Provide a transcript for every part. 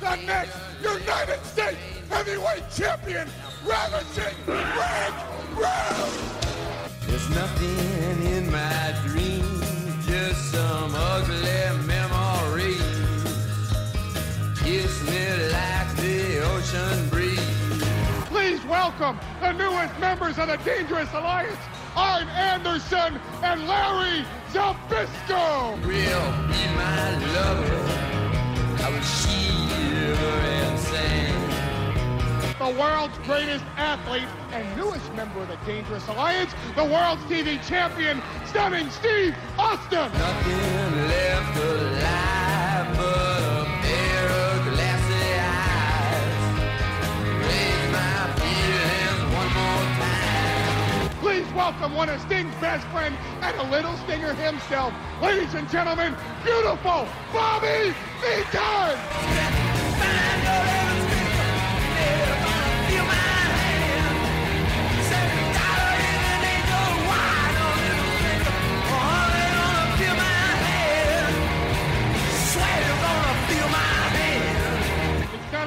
the next United States Heavyweight Champion, Ravishing Rick Rude! There's nothing in my dreams, just some ugly memories. Kiss me like the ocean breeze. Please welcome the newest members of the Dangerous Alliance, Arn Anderson and Larry Zbyszko! Will be my lover. The world's greatest athlete and newest member of the Dangerous Alliance, the world's TV champion, Stunning Steve Austin. Nothing left alive but a pair of glassy eyes. Raise my feelings one more time. Please welcome one of Sting's best friends and a little stinger himself, ladies and gentlemen, beautiful Bobby Beaton.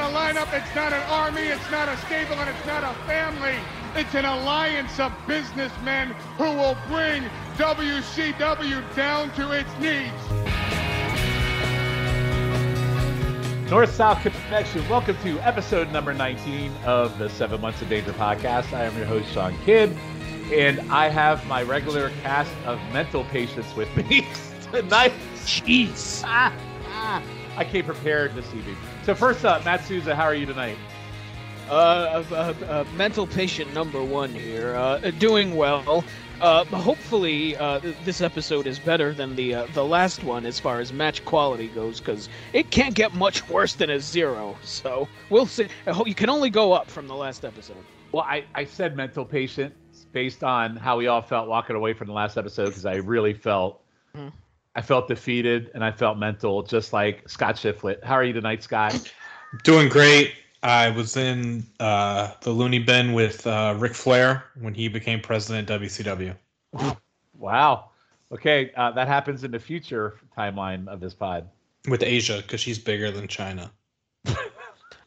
A lineup, it's not an army, it's not a stable, and it's not a family. It's an alliance of businessmen who will bring WCW down to its knees. North South Connection. Welcome to episode number 19 of the Seven Months of Danger podcast. I am your host, Sean Kidd, and I have my regular cast of mental patients with me tonight. Jeez. Ah, ah. I came prepared this evening. So, first up, Matt Souza, how are you tonight? Uh, uh, uh, uh, mental patient number one here, uh, doing well. Uh, hopefully, uh, this episode is better than the uh, the last one as far as match quality goes, because it can't get much worse than a zero. So we'll see. You can only go up from the last episode. Well, I, I said mental patient based on how we all felt walking away from the last episode because I really felt Mhm. I felt defeated and I felt mental, just like Scott Shiflett. How are you tonight, Scott? Doing great. I was in uh, the loony bin with uh, Ric Flair when he became president of WCW. Wow. Okay, uh, that happens in the future timeline of this pod. With Asia, because she's bigger than China.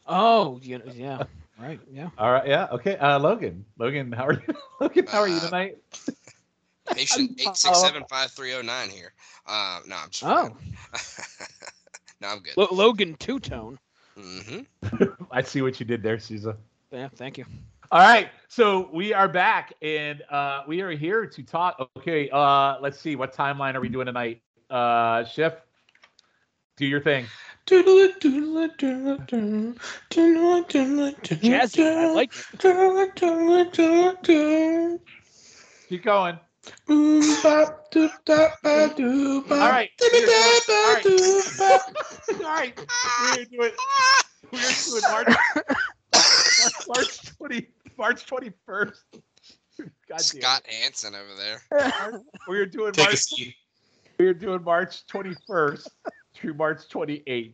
Oh, you know, yeah, right, yeah. All right, yeah, okay. Uh, Logan, Logan, how are you? Logan, how are you Uh, tonight? Patient eight six seven five three zero nine here. Uh, no, I'm just Oh, no, I'm good. Lo- Logan two tone. Mm-hmm. I see what you did there, Souza. Yeah, thank you. All right, so we are back and uh, we are here to talk. Okay, uh, let's see, what timeline are we doing tonight? Uh, Schiff, do your thing. Jazzy, I like it. Keep going. All All right. All right. We're doing, it. we're doing March, March 20, March 21st. God damn. Scott Hansen over there. We're doing Take a March, seat. we're doing March 21st through March 28th.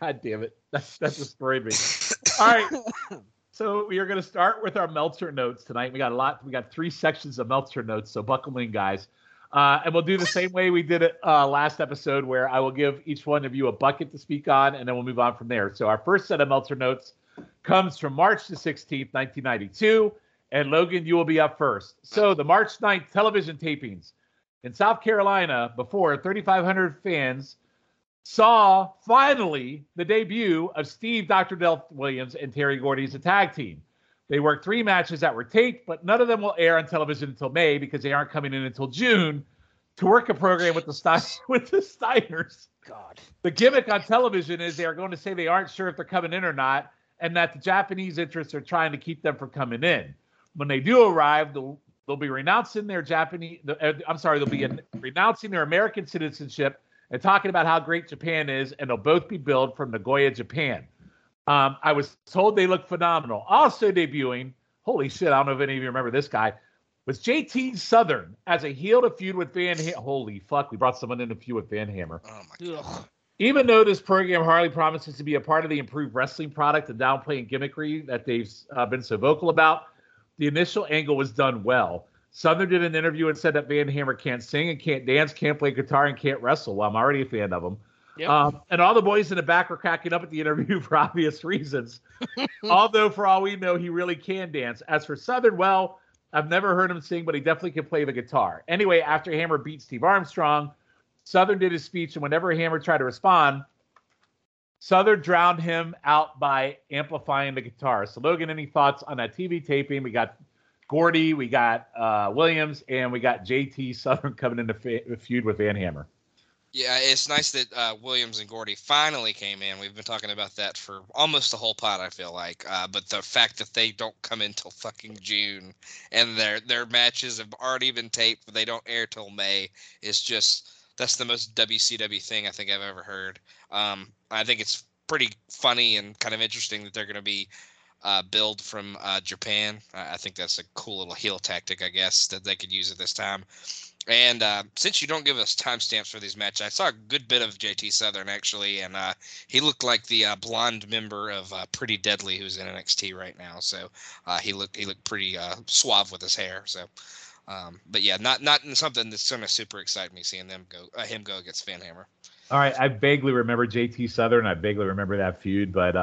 God damn it. That's that's destroyed me. All right. So we are going to start with our Meltzer notes tonight. We got a lot. We got three sections of Meltzer notes. So buckle in, guys. Uh, and we'll do the same way we did it uh, last episode, where I will give each one of you a bucket to speak on, and then we'll move on from there. So our first set of Meltzer notes comes from March the 16th, 1992. And Logan, you will be up first. So the March 9th television tapings in South Carolina before 3,500 fans saw finally the debut of Steve Dr. Death Williams and Terry Gordy as a tag team. They worked three matches that were taped, but none of them will air on television until May because they aren't coming in until June to work a program with the Stein- with the Steiners. God. The gimmick on television is they are going to say they aren't sure if they're coming in or not, and that the Japanese interests are trying to keep them from coming in. When they do arrive, they'll they'll be renouncing their Japanese. the- uh, I'm sorry, they'll be in, renouncing their American citizenship and talking about how great Japan is, and they'll both be billed from Nagoya, Japan. Um, I was told they look phenomenal. Also debuting, holy shit, I don't know if any of you remember this guy, was JT Southern as a heel to feud with Van. Ha- holy fuck, we brought someone in to feud with Van Hammer. Oh my god. Ugh. Even though this program hardly promises to be a part of the improved wrestling product and downplaying gimmickry that they've uh, been so vocal about, the initial angle was done well. Southern did an interview and said that Van Hammer can't sing and can't dance, can't play guitar, and can't wrestle. Well, I'm already a fan of him. Yep. Um, and all the boys in the back were cracking up at the interview for obvious reasons. Although, for all we know, he really can dance. As for Southern, well, I've never heard him sing, but he definitely can play the guitar. Anyway, after Hammer beat Steve Armstrong, Southern did his speech, and whenever Hammer tried to respond, Southern drowned him out by amplifying the guitar. So, Logan, any thoughts on that TV taping? We got Gordy, we got uh, Williams, and we got JT Southern coming into fe- feud with Van Hammer. Yeah, it's nice that uh, Williams and Gordy finally came in. We've been talking about that for almost the whole pod, I feel like. Uh, but the fact that they don't come in till fucking June and their their matches have already been taped, but they don't air till May is just that's the most WCW thing I think I've ever heard. Um, I think it's pretty funny and kind of interesting that they're going to be uh, billed from uh, Japan. I think that's a cool little heel tactic, I guess, that they could use at this time. And uh, since you don't give us timestamps for these matches, I saw a good bit of JT Southern actually, and uh, he looked like the uh, blonde member of uh, Pretty Deadly, who's in NXT right now. So uh, he looked he looked pretty uh, suave with his hair. So, um, but yeah, not not something that's gonna super excite me seeing them go him go against Van Hammer. All right, I vaguely remember JT Southern. I vaguely remember that feud, but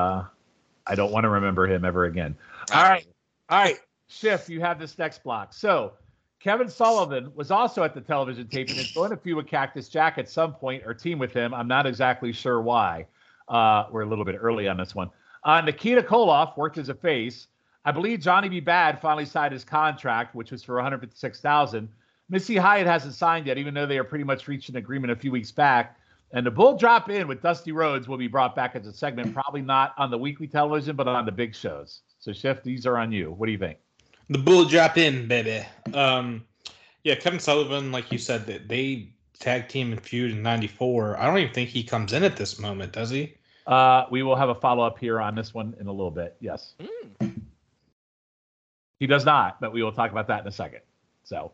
I don't want to remember him ever again. All right. All right, Schiff, you have this next block. So Kevin Sullivan was also at the television taping and going to feud with Cactus Jack at some point or team with him. I'm not exactly sure why. Uh, we're a little bit early on this one. Uh, Nikita Koloff worked as a face. I believe Johnny B. Bad finally signed his contract, which was for 156,000. Missy Hyatt hasn't signed yet, even though they are pretty much reached an agreement a few weeks back. And the Bull Drop In with Dusty Rhodes will be brought back as a segment, probably not on the weekly television, but on the big shows. So, Chef, these are on you. What do you think? The bull drop in, baby. Um, yeah, Kevin Sullivan, like you said, that they tag team and feud in '94. I don't even think he comes in at this moment, does he? Uh, we will have a follow up here on this one in a little bit. Yes. He does not, but we will talk about that in a second. So,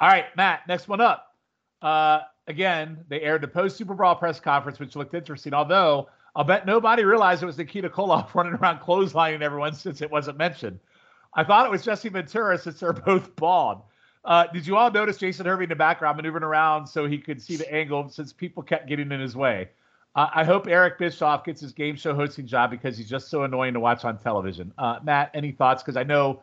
all right, Matt, next one up. Uh, again, they aired the post Super Bowl press conference, which looked interesting, although I'll bet nobody realized it was Nikita Koloff running around clotheslining everyone since it wasn't mentioned. I thought it was Jesse Ventura since they're both bald. Uh, did you all notice Jason Hervey in the background maneuvering around so he could see the angle since people kept getting in his way? Uh, I hope Eric Bischoff gets his game show hosting job because he's just so annoying to watch on television. Uh, Matt, any thoughts? Because I know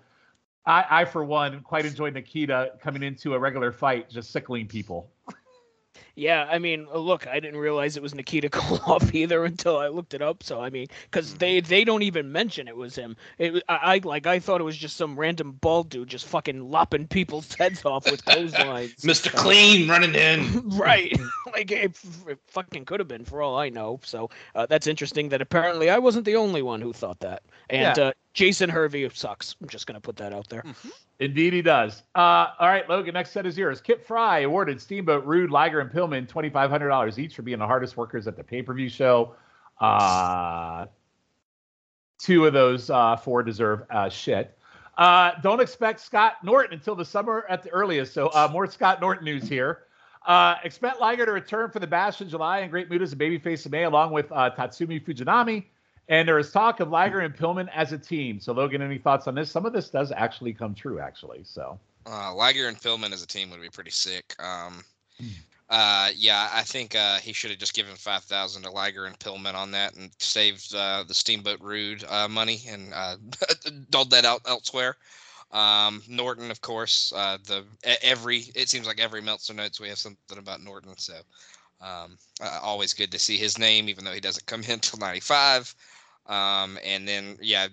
I, I, for one, quite enjoyed Nikita coming into a regular fight, just sickling people. Yeah, I mean, uh, look, I didn't realize it was Nikita Koloff either until I looked it up. So I mean, because they they don't even mention it was him. It I, I like I thought it was just some random bald dude just fucking lopping people's heads off with clotheslines. Mr. Clean running in. right, like it, it fucking could have been for all I know. So uh, that's interesting that apparently I wasn't the only one who thought that. And Yeah. uh, Jason Hervey sucks. I'm just gonna put that out there. Indeed, he does. Uh, all right, Logan, next set is yours. Kip Frey awarded Steamboat, Rude, Liger, and Pillman $2,500 each for being the hardest workers at the pay per view show. Uh, two of those uh, four deserve uh, shit. Uh, don't expect Scott Norton until the summer at the earliest. So, uh, more Scott Norton news here. Expect Liger to return for the Bash in July and Great Muta as a babyface in May, along with Tatsumi Fujinami. And there is talk of Liger and Pillman as a team. So, Logan, any thoughts on this? Some of this does actually come true, actually. So, Uh, Liger and Pillman as a team would be pretty sick. Um, Hmm. uh, yeah, I think uh, he should have just given five thousand to Liger and Pillman on that, and saved uh, the Steamboat Rude uh, money and uh, doled that out elsewhere. Um, Norton, of course, uh, the every it seems like every Meltzer notes we have something about Norton, so um, uh, always good to see his name, even though he doesn't come in until '95. Um, and then yeah,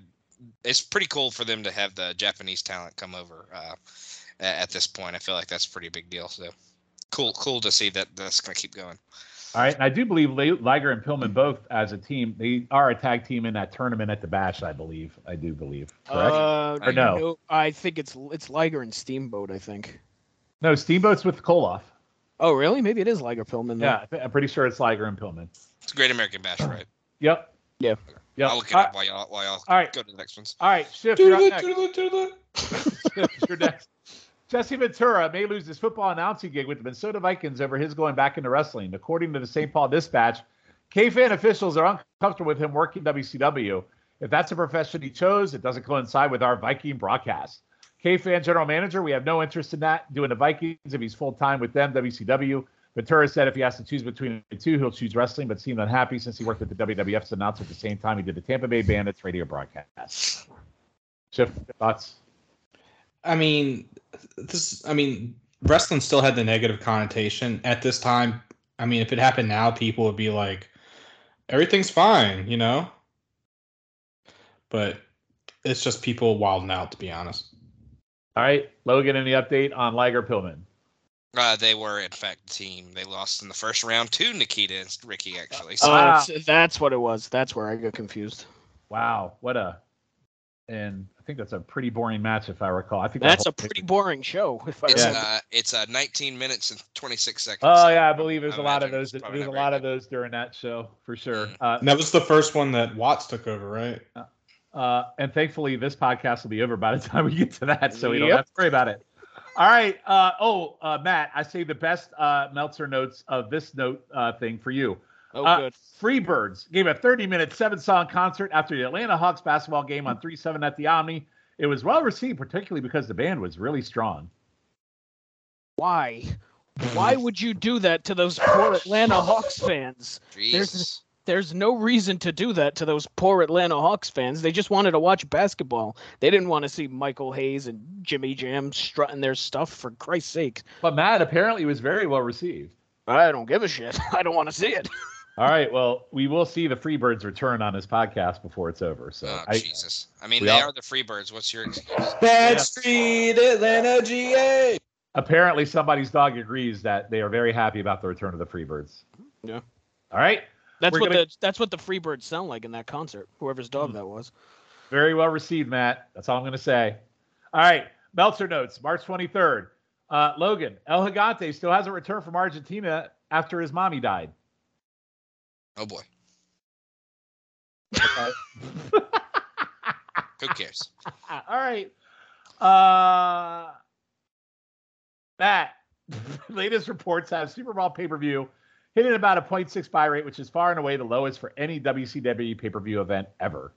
it's pretty cool for them to have the Japanese talent come over uh, at this point. I feel like that's a pretty big deal. So cool cool to see that that's gonna keep going. All right, and I do believe Le- Liger and Pillman both, as a team, they are a tag team in that tournament at the Bash. I believe. I do believe. Correct? Uh, Or no? I think it's it's Liger and Steamboat. I think. no, Steamboat's with Koloff. Oh, really? Maybe it is Liger Pillman. then. Yeah, I thi- I'm pretty sure it's Liger and Pillman. It's a Great American Bash, right? Yep. Yeah. Yep. I'll look it all, up while y'all while y'all all right. go to the next ones. all right, Schiff. You're next. doodle, doodle. Schiff, you're next. Jesse Ventura may lose his football announcing gig with the Minnesota Vikings over his going back into wrestling. According to the St. Paul Dispatch, K-fan officials are uncomfortable with him working WCW. If that's a profession he chose, it doesn't coincide with our Viking broadcast. K-fan general manager, we have no interest in that. Doing the Vikings if he's full time with them, WCW. Ventura said if he has to choose between the two, he'll choose wrestling, but seemed unhappy since he worked at the WWF's announcer at the same time he did the Tampa Bay Bandits radio broadcast. Schiff thoughts? I mean, this. I mean, wrestling still had the negative connotation at this time. I mean, if it happened now, people would be like, "Everything's fine," you know. But it's just people wilding out, to be honest. All right, Logan, any update on Liger Pillman? Uh, they were in fact the team. They lost in the first round to Nikita and Ricky actually. So Ah. that's, that's what it was. That's where I got confused. Wow, what a and I think that's a pretty boring match if I recall. I think That's whole a pretty thing- boring show. If I it's remember. uh it's uh 19 minutes and 26 seconds. Oh yeah, I believe there's I a lot of those. There's a not very lot of those during that show for sure. Mm. Uh, that was the first one that Watts took over, right? uh, and thankfully, this podcast will be over by the time we get to that, so we don't have to worry about it. All right. Uh, oh, uh, Matt, I say the best uh, Meltzer notes of this note uh, thing for you. oh, Uh, good. Freebirds gave a 30 minute seven song concert after the Atlanta Hawks basketball game on 3 7 at the Omni. It was well received, particularly because the band was really strong. Why? Why would you do that to those poor Atlanta Hawks fans? Jesus. There's no reason to do that to those poor Atlanta Hawks fans. They just wanted to watch basketball. They didn't want to see Michael Hayes and Jimmy Jam strutting their stuff, for Christ's sake. But Matt apparently was very well received. I don't give a shit. I don't want to see it. All right. Well, we will see the Freebirds return on this podcast before it's over. So Oh I, Jesus! I mean, they all- are the Freebirds. What's your excuse? Bad Yeah. Street, Atlanta, GA. apparently somebody's dog agrees that they are very happy about the return of the Freebirds. Yeah. All right. That's We're what gonna- the that's what the Freebirds sound like in that concert. Whoever's dog Hmm. that was. Very well received, Matt. That's all I'm going to say. All right. Meltzer notes, March 23rd. Uh, Logan, El Gigante still hasn't returned from Argentina after his mommy died. Oh boy, Okay. who cares? All right. Uh, Matt, latest reports have Super Bowl pay per view hitting about a 0.6 buy rate, which is far and away the lowest for any WCW pay per view event ever.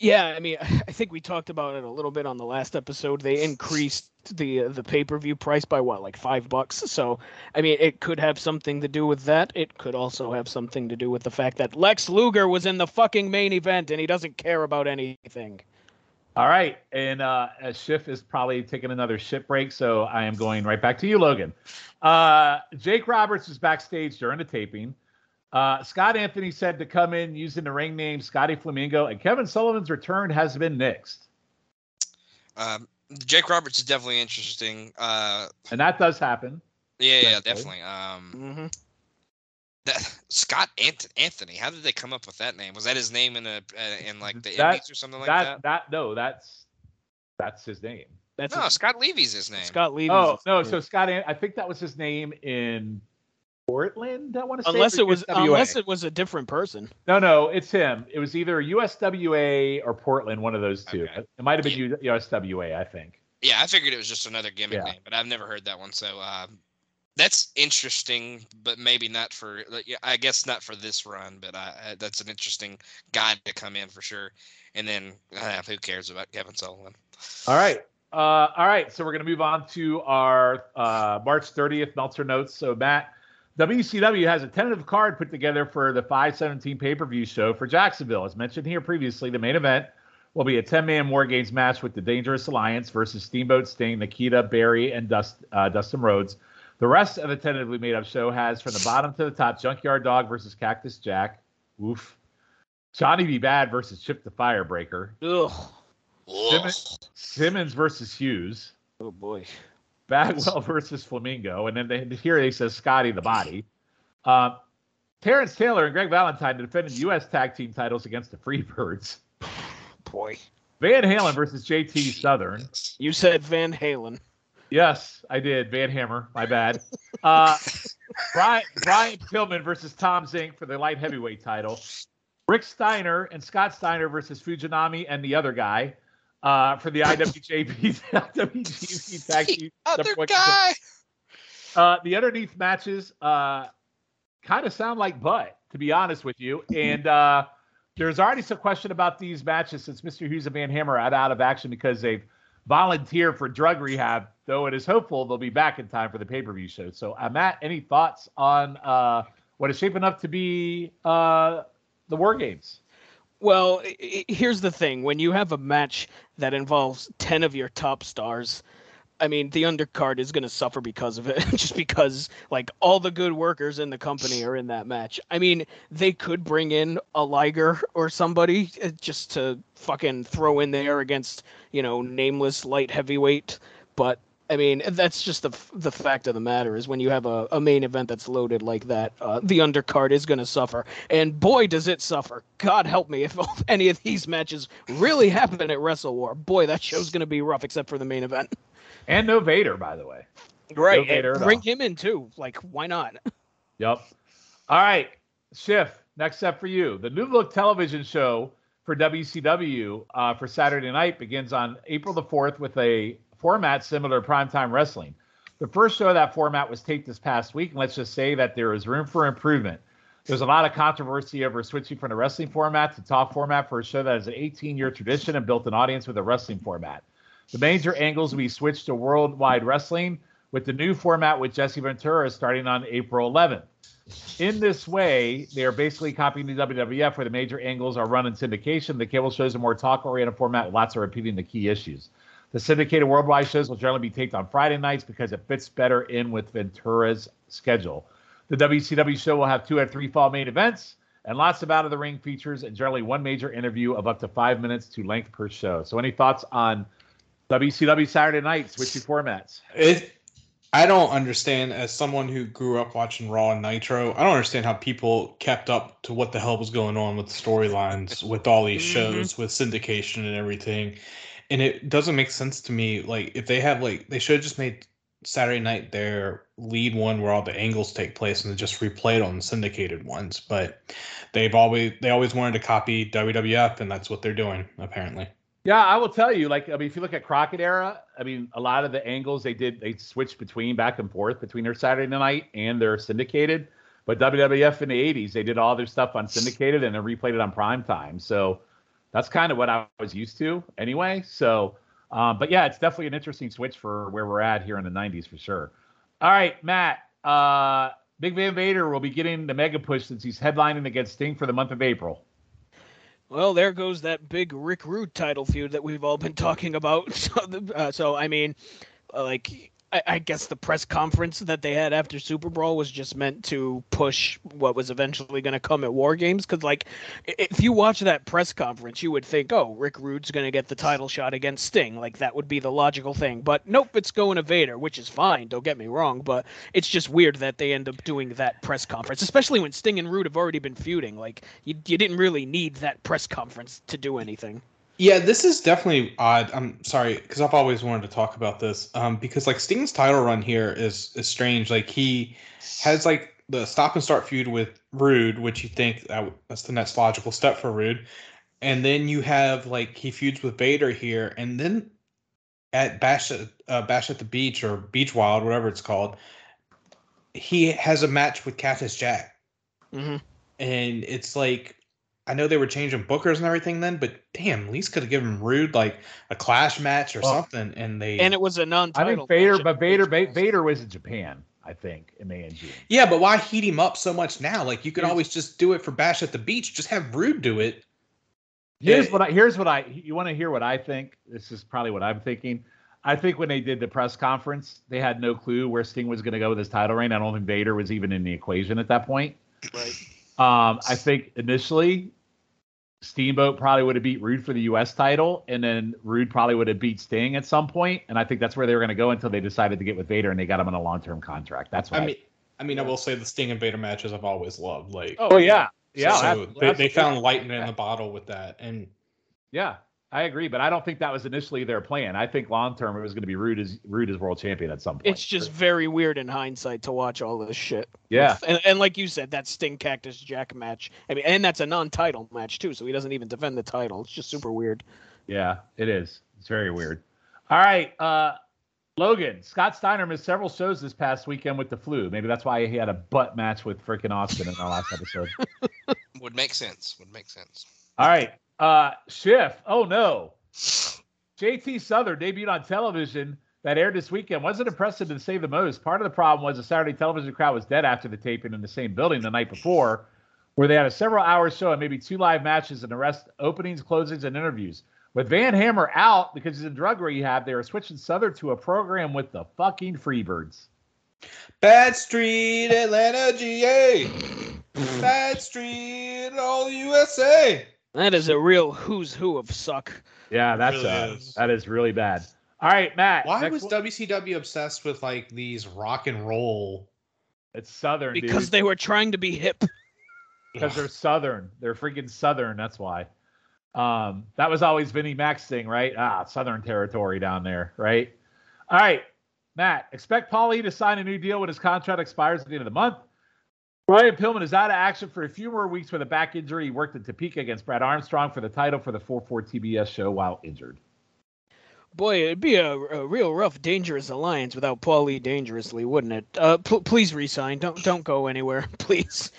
Yeah, I mean, I think we talked about it a little bit on the last episode. They increased the uh, the pay per view price by what, like five bucks. So, I mean, it could have something to do with that. It could also have something to do with the fact that Lex Luger was in the fucking main event and he doesn't care about anything. All right. And uh, as Schiff is probably taking another shit break, so I am going right back to you, Logan. Uh, Jake Roberts is backstage during the taping. Uh, Scott Anthony said to come in using the ring name Scotty Flamingo, and Kevin Sullivan's return has been nixed. Um, Jake Roberts is definitely interesting. Uh, And that does happen. yeah, yeah, Definitely. definitely. Um, Mm-hmm. That, Scott Ant- Anthony. How did they come up with that name? Was that his name in a uh, in like the That- or something like that, that? that no, that's that's his name. That's No, his- Scott Levy's his name. Scott Levy. Oh no, so Scott, An- I think that was his name in Portland. I want to say, unless it was USWA. unless it was a different person. No, no, it's him. It was either USWA or Portland, one of those two. Okay. It might have been U- USWA, I think. Yeah, I figured it was just another gimmick Yeah. name, but I've never heard that one. So um, that's interesting, but maybe not for. I guess not for this run, but I, that's an interesting guy to come in for sure. And then uh, who cares about Kevin Sullivan? All right. Uh, all right. So we're to move on to our uh, March 30th Meltzer notes. So, Matt, WCW has a tentative card put together for the 517 pay per view show for Jacksonville. As mentioned here previously, the main event will be a 10 man War Games match with the Dangerous Alliance versus Steamboat Sting, Nikita, Barry, and Dust, uh, Dustin Rhodes. The rest of the tentatively made up show has from the bottom to the top Junkyard Dog versus Cactus Jack. Oof. Johnny B. Bad versus Chip the Firebreaker. Ugh. Simmons, Simmons versus Hughes. Oh boy. Bagwell versus Flamingo, and then they, here they says Scotty the Body. Uh, Terrence Taylor and Greg Valentine defended U.S. Tag Team titles against the Freebirds. Boy, Van Halen versus JT Southern. you said Van Halen. Yes, I did. Van Hammer. My bad. Uh, Brian, Brian Pillman versus Tom Zink for the light heavyweight title. Rick Steiner and Scott Steiner versus Fujinami and the other guy uh, for the IWJP IWGP Tag Team. Other guy. Uh, the underneath matches uh, kind of sound like butt, to be honest with you. And uh, there's already some question about these matches since Mr. Hughes and Van Hammer are out of action because they've volunteered for drug rehab. Though it is hopeful they'll be back in time for the pay-per-view show. So, uh, Matt, any thoughts on uh, what is shaping up to be uh, the War Games? Well, here's the thing: when you have a match that involves ten of your top stars, I mean, the undercard is going to suffer because of it, just because like all the good workers in the company are in that match. I mean, they could bring in a Liger or somebody uh, just to fucking throw in there against you know nameless light heavyweight, but. I mean, that's just the the fact of the matter is when you have a, a main event that's loaded like that, uh, the undercard is going to suffer, and boy does it suffer. God help me if any of these matches really happen at Wrestle War. Boy, that show's going to be rough, except for the main event. And no Vader, by the way. Right, No bring him in too. Like, why not? Yep. All right, Schiff. Next up for you, the New Look television show for WCW uh, for Saturday night begins on April the fourth with a format similar to primetime wrestling. The first show of that format was taped this past week, and let's just say that there is room for improvement. There's a lot of controversy over switching from the wrestling format to talk format for a show that has an 18-year tradition and built an audience with a wrestling format. The major angles be switched to worldwide wrestling with the new format with Jesse Ventura starting on April 11th. In this way, they are basically copying the WWF, where the major angles are run in syndication. The cable shows a more talk-oriented format lots of repeating the key issues. The syndicated worldwide shows will generally be taped on Friday nights because it fits better in with Ventura's schedule. The WCW show will have two or three fall main events and lots of out of the ring features and generally one major interview of up to five minutes to length per show. So, any thoughts on WCW Saturday night switching formats? It, I don't understand as someone who grew up watching Raw and Nitro. I don't understand how people kept up to what the hell was going on with the storylines with all these Mhm. shows with syndication and everything. And it doesn't make sense to me. Like if they have like they should have just made Saturday night their lead one where all the angles take place and just replayed on the syndicated ones. But they've always they always wanted to copy WWF and that's what they're doing apparently. Yeah, I will tell you. Like, I mean, if you look at Crockett era, I mean, a lot of the angles they did, they switched between back and forth between their Saturday night and their syndicated. But WWF in the '80s, they did all their stuff on syndicated and then replayed it on prime time. So that's kind of what I was used to anyway. So, um, but yeah, it's definitely an interesting switch for where we're at here in the '90s for sure. All right, Matt. Uh, Big Van Vader will be getting the mega push since he's headlining against Sting for the month of April. Well, there goes that big Rick Rude title feud that we've all been talking about. So, uh, so I mean, uh, like, I, I guess the press conference that they had after Super Bowl was just meant to push what was eventually going to come at War Games. Because, like, if you watch that press conference, you would think, oh, Rick Rude's going to get the title shot against Sting. Like, that would be the logical thing. But nope, it's going to Vader, which is fine. Don't get me wrong. But it's just weird that they end up doing that press conference, especially when Sting and Rude have already been feuding. Like, you, you didn't really need that press conference to do anything. Yeah, this is definitely odd. I'm sorry because I've always wanted to talk about this. Um, because like Sting's title run here is is strange. Like he has like the stop and start feud with Rude, which you think that, that's the next logical step for Rude, and then you have like he feuds with Vader here, and then at Bash at uh, Bash at the Beach or Beach Wild, whatever it's called, he has a match with Cactus Jack Mm-hmm. and it's like I know they were changing bookers and everything then, but damn, at least could have given Rude like a clash match or Well, something, and they And it was a non. I think Vader, but Vader, Beach Vader was in Japan, I think, in May and June. yeah, but why heat him up so much now? Like you could Here's- always just do it for Bash at the Beach, just have Rude do it. Here's Yeah. what I here's what I you want to hear what I think. This is probably what I'm thinking. I think when they did the press conference, they had no clue where Sting was going to go with his title reign. I don't think Vader was even in the equation at that point. Right. Um, I think initially Steamboat probably would have beat Rude for the U.S. title, and then Rude probably would have beat Sting at some point, and I think that's where they were going to go until they decided to get with Vader and they got him on a long-term contract. That's what I mean, I mean, I will say the Sting and Vader matches I've always loved. Like, Oh yeah, yeah, so they, they found lightning in the bottle with that, and Yeah, I agree, but I don't think that was initially their plan. I think long term it was going to be Rude as Rude as world champion at some point. It's just very weird in hindsight to watch all this shit. yeah, And, and like you said, that Sting Cactus Jack match. I mean, and that's a non-title match too, so he doesn't even defend the title. It's just super weird. yeah, it is. It's very weird. All right, uh, Logan Scott Steiner missed several shows this past weekend with the flu. Maybe that's why he had a butt match with freaking Austin in our last episode. Would make sense. Would make sense. All right, uh, Schiff. Oh no, JT Southern debuted on television that aired this weekend. Wasn't impressive to say the most. Part of the problem was the Saturday television crowd was dead after the taping in the same building the night before, where they had a several hour show and maybe two live matches and the rest openings, closings, and interviews. With Van Hammer out because he's in drug rehab, they were switching Southern to a program with the fucking Freebirds. Bad Street, Atlanta, GA. Bad Street, all USA. That is a real who's who of suck. Yeah, that's really uh, is. that is really bad. All right, Matt. Why was one- WCW obsessed with like these rock and roll? it's Southern Because dude. they were trying to be hip. because they're southern. They're freaking southern. That's why. Um, that was always Vinnie Mac's thing, right? Ah, southern territory down there, right? All right, Matt. Expect Paulie to sign a new deal when his contract expires at the end of the month. Brian Pillman is out of action for a few more weeks with a back injury. He worked at Topeka against Brad Armstrong for the title for the 4-4 TBS show while injured. Boy, it'd be a, a real rough, dangerous alliance without Paulie dangerously, wouldn't it? Uh, pl- please resign. Don't don't go anywhere, please.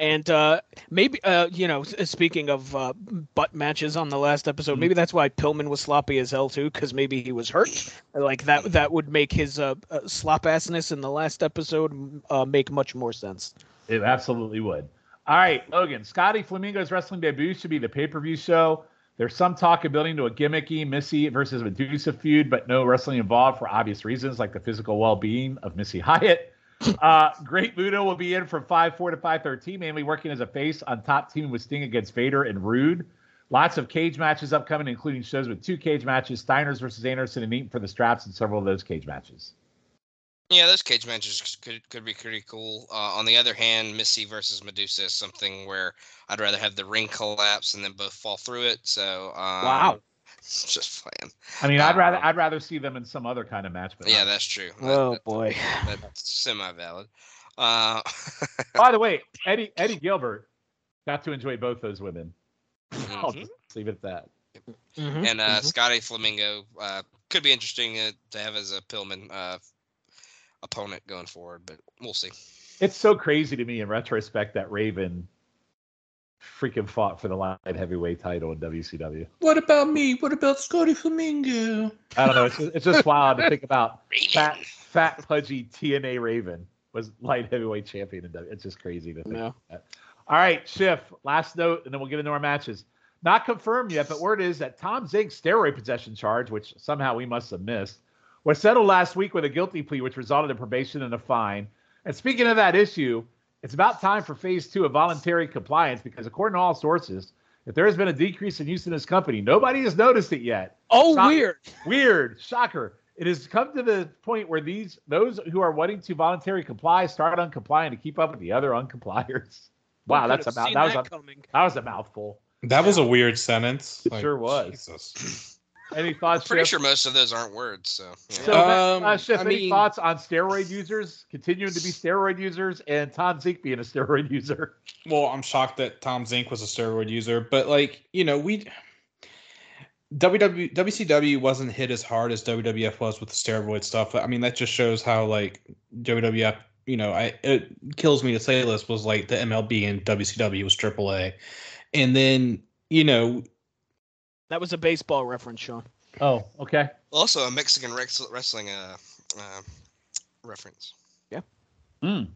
and uh, maybe uh, you know, speaking of uh, butt matches on the last episode, maybe that's why Pillman was sloppy as hell too, because maybe he was hurt. Like that that would make his uh, uh, slop assness in the last episode make much more sense. It absolutely would. All right, Logan. Scotty Flamingo's wrestling debut should be the pay per view show. There's some talk of building to a gimmicky Missy versus Medusa feud, but no wrestling involved for obvious reasons, like the physical well being of Missy Hyatt. Uh, Great Muta will be in from 5 4 to 5 13, mainly working as a face on top team with Sting against Vader and Rude. Lots of cage matches upcoming, including shows with two cage matches Steiners versus Anderson and Eaton for the straps in several of those cage matches. Yeah, those cage matches could could be pretty cool. Uh, on the other hand, Missy versus Medusa is something where I'd rather have the ring collapse and then both fall through it. So um, Wow. just playing. I mean, I'd rather Um, I'd rather see them in some other kind of match. But Yeah, not- that's true. Oh that- boy. that's semi valid. Uh, By the way, Eddie Eddie Gilbert got to enjoy both those women. I'll mhm. just leave it at that. Mhm, and uh, mhm. Scotty Flamingo uh, could be interesting uh, to have as a Pillman uh, opponent going forward, but we'll see. It's so crazy to me in retrospect that Raven freaking fought for the light heavyweight title in WCW. What about me? What about Scotty Flamingo? I don't know. It's just, it's just wild to think about fat, fat, pudgy TNA Raven was light heavyweight champion in W. It's just crazy to think. Yeah. All right, Schiff, last note, and then we'll get into our matches. Not confirmed yet, but word is that Tom Zink's steroid possession charge, which somehow we must have missed, was settled last week with a guilty plea, which resulted in probation and a fine. And speaking of that issue, it's about time for phase two of voluntary compliance because, according to all sources, if there has been a decrease in use in this company, nobody has noticed it yet. Oh, Shock- weird. Weird, shocker. It has come to the point where these those who are wanting to voluntarily comply start uncomplying to keep up with the other uncompliers. Wow, that's could've about seen that was a, coming. that was a mouthful. That was a weird sentence. It sure was. Jesus. Any thoughts? Pretty Schiff? sure most of those aren't words. So, yeah. So, uh, Um, uh, Schiff, I any mean- thoughts on steroid users continuing to be steroid users and Tom Zeke being a steroid user? Well, I'm shocked that Tom Zink was a steroid user, but like you know, we WW WCW wasn't hit as hard as WWF was with the steroid stuff. I mean, that just shows how like WWF. You know, I it kills me to say this was like the MLB and WCW was AAA, and then you know That was a baseball reference, Sean. Oh, okay. also a Mexican rex- wrestling uh, uh, reference. Yeah. Mm.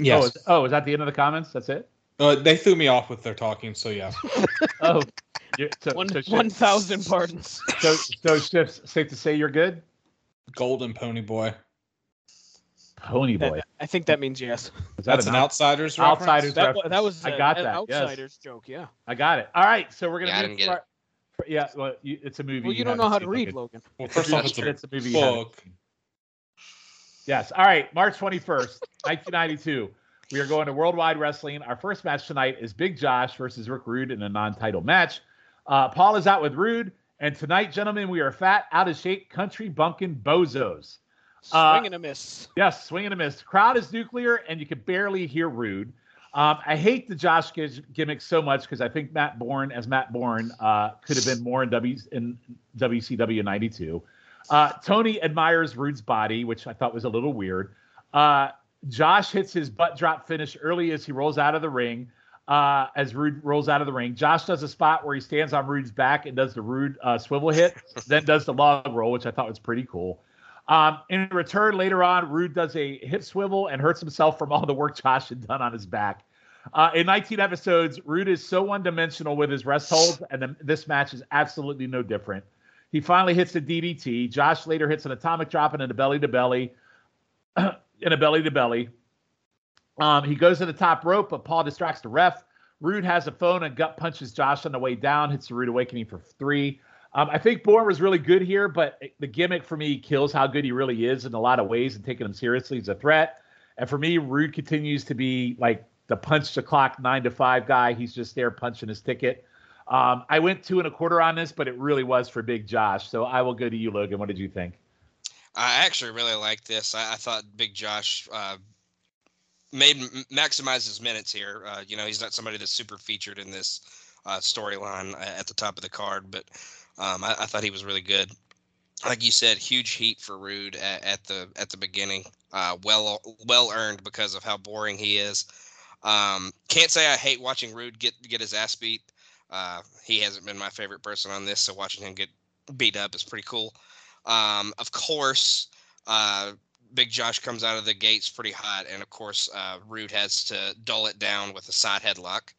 yes, Oh, is, oh, is that the end of the comments? That's it? uh, they threw me off with their talking. So yeah, Oh, so, One so, one thousand pardons. so, so Schiff, safe to say you're good. Golden Pony Boy. Pony That- boy. I think that means yes. Is that That's an outsiders Outsiders reference? That, reference. wa- that was I a- got an that, yes. outsiders joke. Yeah. I got it. All right, so we're gonna. Yeah, I move didn't to get our- Yeah, well, you, it's a movie. Well, you don't know how to read, Logan. Logan. Well, first off, it's a it's a movie. you book. Yes. All right. March 21st, 1992. We are going to Worldwide Wrestling. Our first match tonight is Big Josh versus Rick Rude in a non-title match. Uh, Paul is out with Rude, and tonight, gentlemen, we are fat, out of shape, country bunkin' bozos. Uh, Swing and a miss. Yes, swing and a miss. Crowd is nuclear, and you can barely hear Rude. Um, I hate the Josh gi- gimmick so much because I think Matt Bourne as Matt Bourne uh, could have been more in W in WCW '92. Uh, Tony admires Rude's body, which I thought was a little weird. Uh, Josh hits his butt drop finish early as he rolls out of the ring. Uh, as Rude rolls out of the ring, Josh does a spot where he stands on Rude's back and does the Rude uh, swivel hit, then does the log roll, which I thought was pretty cool. Um, in return, later on, Rude does a hip swivel and hurts himself from all the work Josh had done on his back. Uh, in 19 episodes, Rude is so one dimensional with his rest holds, and then this match is absolutely no different. He finally hits the DDT. Josh later hits an atomic drop and a belly to belly, in a belly to belly. Um, he goes to the top rope, but Paul distracts the ref. Rude has a phone and gut punches Josh on the way down, hits the Rude Awakening for three. Um, I think Bourne was really good here, but the gimmick for me kills how good he really is in a lot of ways and taking him seriously as a threat. And for me, Rude continues to be like the punch the clock nine to five guy. He's just there punching his ticket. Um, I went two and a quarter on this, but it really was for Big Josh. So I will go to you, Logan. What did you think? I actually really like this. I, I thought Big Josh uh, made maximize his minutes here. Uh, you know, he's not somebody that's super featured in this uh, storyline at the top of the card, but um, I, I thought he was really good. Like you said, huge heat for Rude at, at the at the beginning. Uh, well well earned because of how boring he is. Um, can't say I hate watching Rude get get his ass beat. Uh, he hasn't been my favorite person on this, so watching him get beat up is pretty cool. Um, of course, uh, Big Josh comes out of the gates pretty hot, and of course, uh, Rude has to dull it down with a side headlock.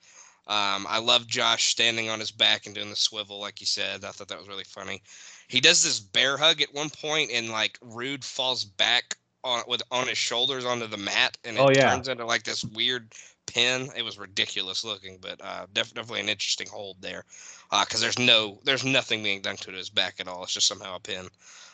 Um, I love Josh standing on his back and doing the swivel, like you said. I thought that was really funny. He does this bear hug at one point, and like Rude falls back on with on his shoulders onto the mat, and it Oh, yeah. turns into like this weird pin. It was ridiculous looking, but uh, def- definitely an interesting hold there, because there's no there's nothing being done to his back at all. It's just somehow a pin.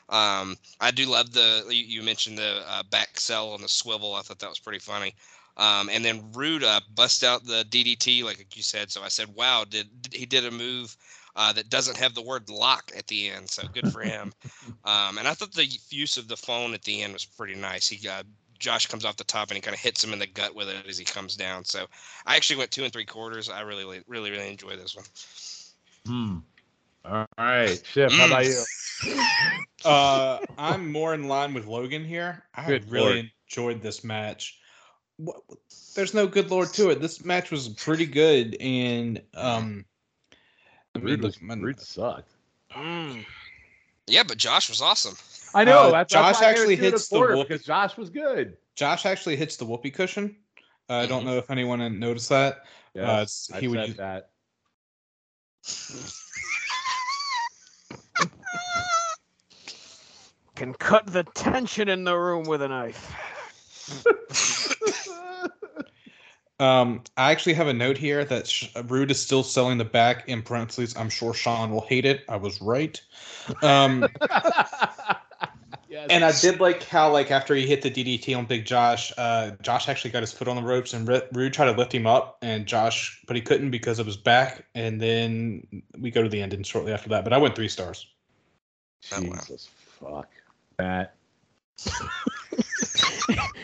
Um, I do love the you, you mentioned the uh, back cell and the swivel. I thought that was pretty funny. Um, and then Rude uh, bust out the DDT like you said. So I said, "Wow, did he did a move uh, that doesn't have the word lock at the end?" So good for him. um, and I thought the use of the phone at the end was pretty nice. He got Josh comes off the top and he kind of hits him in the gut with it as he comes down. So I actually went two and three quarters. I really, really, really enjoy this one. Hmm. All right, Chip. How about you? Uh, I'm more in line with Logan here. I Good really lord. enjoyed this match. There's no good lord to it. This match was pretty good, and um, let Rude, was, at Rude sucked. Mm. Yeah, but Josh was awesome. I know. Uh, that's, Josh that's why I gave it actually two and a hits the quarter, whoop- because Josh was good. Josh actually hits the whoopee cushion. Uh, I don't Mhm. know if anyone noticed that. Yes, Uh, I he would said use- that. Can cut the tension in the room with a knife. Um, I actually have a note here that Sh- Rude is still selling the back in parentheses. I'm sure Sean will hate it. I was right. Um, yes. and I did like how like after he hit the DDT on Big Josh, uh, Josh actually got his foot on the ropes and Ru- Rude tried to lift him up, and Josh, but he couldn't because of his back. And then we go to the ending shortly after that. But I went three stars. Oh, wow. Jesus fuck. that.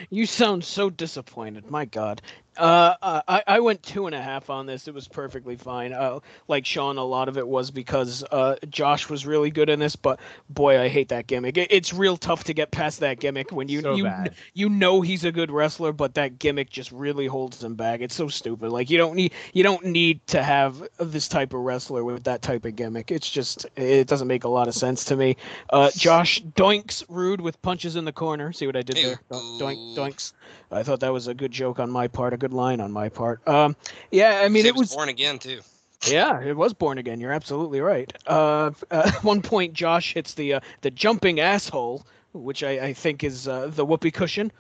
You sound so disappointed. My God. Uh, uh, I, I went two and a half on this. It was perfectly fine. Uh, like Sean, a lot of it was because uh, Josh was really good in this, but boy, I hate that gimmick. It, it's real tough to get past that gimmick when you So you bad. you know he's a good wrestler, but that gimmick just really holds him back. It's so stupid. Like you don't need you don't need to have this type of wrestler with that type of gimmick. It's just it doesn't make a lot of sense to me. Uh, Josh doinks rude with punches in the corner. See what I did there? Do- Doink doinks. I thought that was a good joke on my part, a good line on my part. Um, yeah, I mean it was born again too. yeah, it was born again. You're absolutely right. Uh, at one point, Josh hits the uh, the jumping asshole, which I, I think is uh, the whoopee cushion.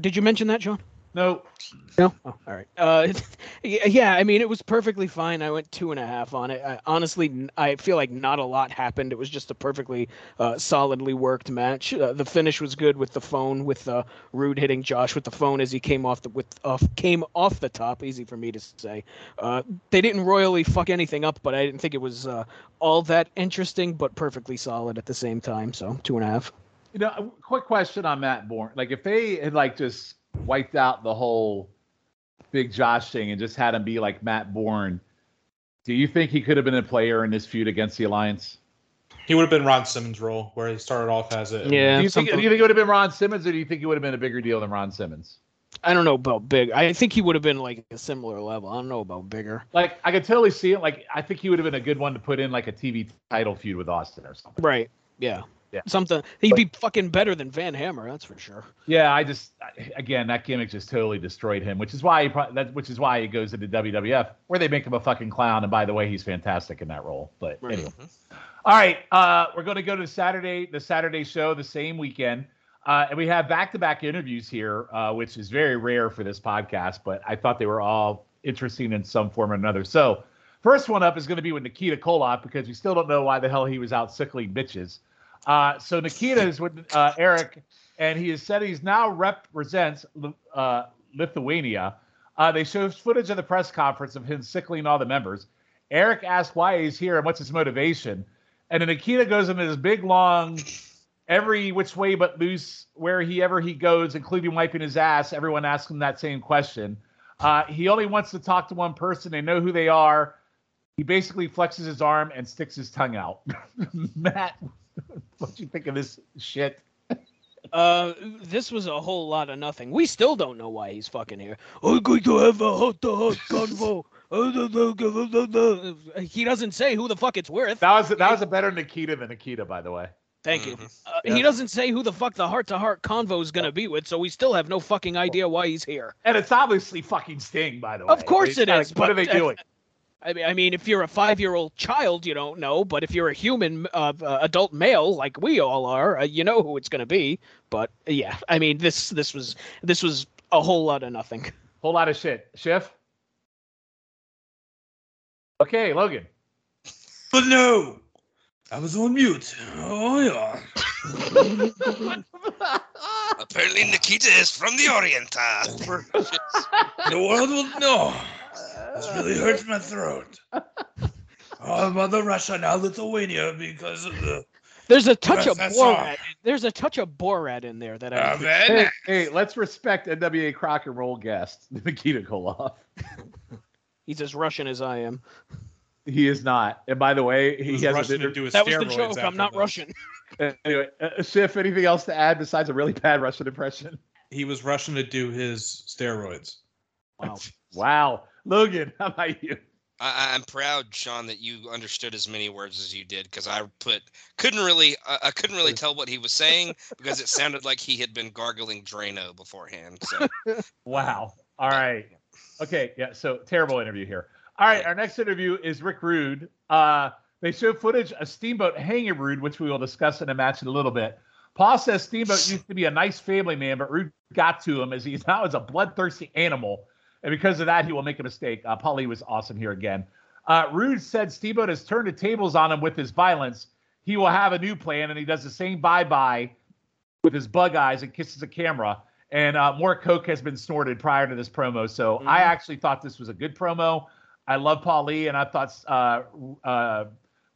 Did you mention that, John? No, No. Oh, all right. Uh, yeah, I mean, it was perfectly fine. I went two and a half on it. I, honestly, I feel like not a lot happened. It was just a perfectly uh, solidly worked match. Uh, the finish was good with the phone, with uh, Rude hitting Josh with the phone as he came off the with off came off the top. Easy for me to say. Uh, they didn't royally fuck anything up, but I didn't think it was uh, all that interesting, but perfectly solid at the same time. So two and a half. you know, a quick question on Matt Bourne. Like, if they had like just wiped out the whole Big Josh thing and just had him be like Matt Bourne, do you think he could have been a player in this feud against the Alliance? He would have been Ron Simmons' role, where he started off as it. Yeah. do you think? Do you think it would have been Ron Simmons, or do you think it would have been a bigger deal than Ron Simmons? I don't know about big. I think he would have been like a similar level. I don't know about bigger. Like, I could totally see it. Like, I think he would have been a good one to put in like a TV title feud with Austin or something. Right. Yeah. Yeah. Something. He'd be fucking better than Van Hammer. That's for sure. Yeah, I just again that gimmick just totally destroyed him, which is why he pro- that which is why he goes into WWF where they make him a fucking clown. And by the way, he's fantastic in that role. But Right. anyway, all right, uh, we're going to go to Saturday the Saturday show the same weekend, uh, and we have back to back interviews here, uh, which is very rare for this podcast. But I thought they were all interesting in some form or another. So first one up is going to be with Nikita Koloff because we still don't know why the hell he was out sickling bitches. Uh, so Nikita is with uh, Eric, and he has said he's now represents uh, Lithuania. Uh, they show footage of the press conference of him sickling all the members. Eric asks why he's here and what's his motivation, and then Nikita goes into this big long, every which way but loose, where he ever he goes, including wiping his ass. Everyone asks him that same question. Uh, he only wants to talk to one person. They know who they are. He basically flexes his arm and sticks his tongue out. Matt, what do you think of this shit? Uh, this was a whole lot of nothing. We still don't know why he's fucking here. I'm going to have a hot to hot convo. he doesn't say who the fuck it's with. That was that was a better Nikita than Nikita, by the way. Thank you. Mhm. Uh, Yeah. He doesn't say who the fuck the heart to heart convo is gonna be with, so we still have no fucking idea why he's here. And it's obviously fucking Sting, by the way. Of course It's it like, is, What are but, they uh, doing? I mean, I mean, if you're a five-year-old child, you don't know, but if you're a human, uh, uh, adult male like we all are, uh, you know who it's gonna be. But uh, yeah, I mean, this this was this was a whole lot of nothing. Whole lot of shit. Schiff. Okay, Logan. But no, I was on mute. Oh yeah. Apparently, Nikita is from the Orient. uh, The world will know. This really hurts my throat. All about the Russia now Lithuania because of the. There's a touch of Yes, that's all. Borat. There's a touch of Borat in there that I. Hey, hey, let's respect NWA Crock and Roll guest Nikita Koloff. He's as Russian as I am. He is not. And by the way, He he has rushing a to do his That was the joke. I'm not the- Russian. Anyway, uh, Schiff, anything else to add besides a really bad Russian impression? He was Russian to do his steroids. Wow. Wow. Logan, how about you? I, I'm proud, Sean, that you understood as many words as you did because I put couldn't really I I couldn't really tell what he was saying because it sounded like he had been gargling Drano beforehand. So Wow. All right. Okay. Yeah. So terrible interview here. All right. Our next interview is Rick Rude. Uh, they show footage of Steamboat hanging Rude, which we will discuss in a match in a little bit. Paul says Steamboat used to be a nice family man, but Rude got to him as he now is a bloodthirsty animal. And because of that, he will make a mistake. Uh, Paulie was awesome here again. Uh, Rude said Steamboat has turned the tables on him with his violence. He will have a new plan, and he does the same bye bye with his bug eyes and kisses the camera. And uh, more coke has been snorted prior to this promo. So I actually thought this was a good promo. I love Paul Lee, and I thought uh, uh,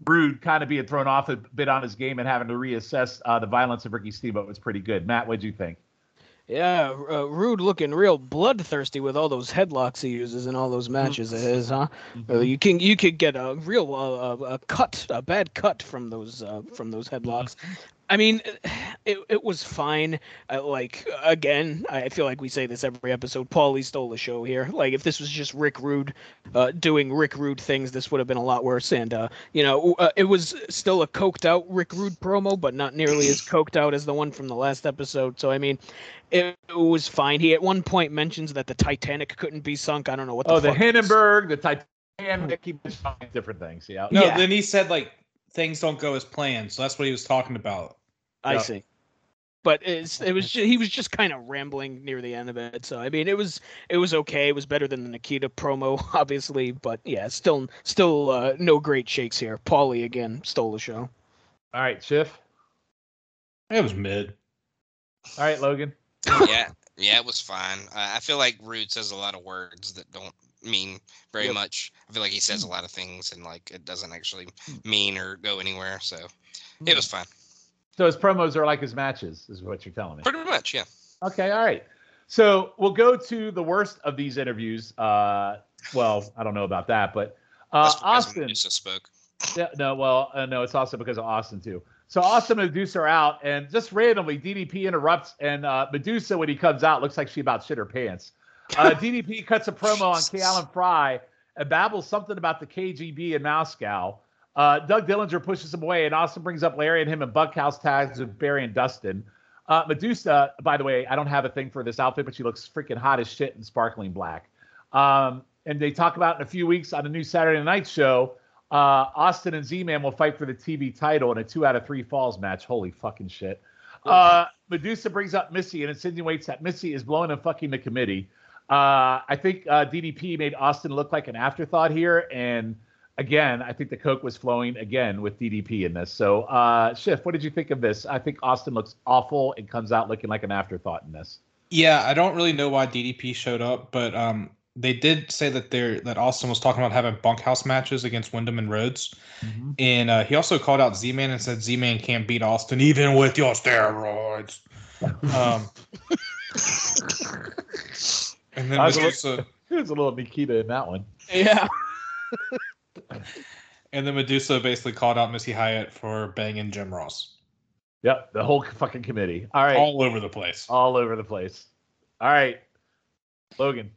Rude kind of being thrown off a bit on his game and having to reassess uh, the violence of Ricky Steamboat was pretty good. Matt, what'd you think? Yeah, uh, Rude looking real bloodthirsty with all those headlocks he uses in all those matches of his, huh? Uh, you can you could get a real uh, a, a cut, a bad cut from those uh, from those headlocks. I mean, it, it was fine. Uh, like again, I feel like we say this every episode. Paulie stole the show here. Like if this was just Rick Rude uh, doing Rick Rude things, this would have been a lot worse. And uh, you know, uh, it was still a coked out Rick Rude promo, but not nearly as coked out as the one from the last episode. So I mean, it, it was fine. He at one point mentions that the Titanic couldn't be sunk. I don't know what. The Oh, the fuck Hindenburg, the Titanic, keep different things. Yeah. No, Yeah. then he said like things don't go as planned. So that's what he was talking about. I Yeah. see. but it's, it was ju- he was just kind of rambling near the end of it. So I mean, it was it was okay. It was better than the Nikita promo, obviously, but yeah, still still uh, no great shakes here. Paulie again stole the show. All right, Schiff. It was mid. All right, Logan. yeah, yeah, it was fine. Uh, I feel like Rude says a lot of words that don't mean very Yep. much. I feel like he says a lot of things and like it doesn't actually mean or go anywhere. So it was fine. So his promos are like his matches, is what you're telling me. Pretty much, yeah. Okay, all right. So we'll go to the worst of these interviews. Uh, well, I don't know about that, but uh, Austin. Medusa spoke. Yeah, no, well, uh, no, it's also because of Austin too. So Austin and Medusa are out, and just randomly, DDP interrupts, and uh, Medusa, when he comes out, looks like she about shit her pants. Uh, DDP cuts a promo on K. Allen Frey and babbles something about the KGB in Moscow. Uh, Doug Dillinger pushes him away, and Austin brings up Larry and him and Bunkhouse tags with Barry and Dustin. Uh, Medusa, by the way, I don't have a thing for this outfit, but she looks freaking hot as shit in sparkling black. Um, and they talk about in a few weeks on a new Saturday night show, uh, Austin and Z-Man will fight for the TV title in a two out of three falls match. Holy fucking shit. Uh, Medusa brings up Missy and insinuates that Missy is blowing and fucking the committee. Uh, I think uh, DDP made Austin look like an afterthought here. And again, I think the Coke was flowing again with DDP in this. So, uh, Schiff, what did you think of this? I think Austin looks awful and comes out looking like an afterthought in this. Yeah, I don't really know why DDP showed up, but um, they did say that they're that Austin was talking about having bunkhouse matches against Windham and Rhodes, and uh, he also called out Z-Man and said Z-Man can't beat Austin even with your steroids. Um, and then I was a Medusa, There's a little Nikita in that one. Yeah. and then Medusa basically called out Missy Hyatt for banging Jim Ross Yep, the whole fucking committee. All right. all over the place. all over the place. All right, Logan.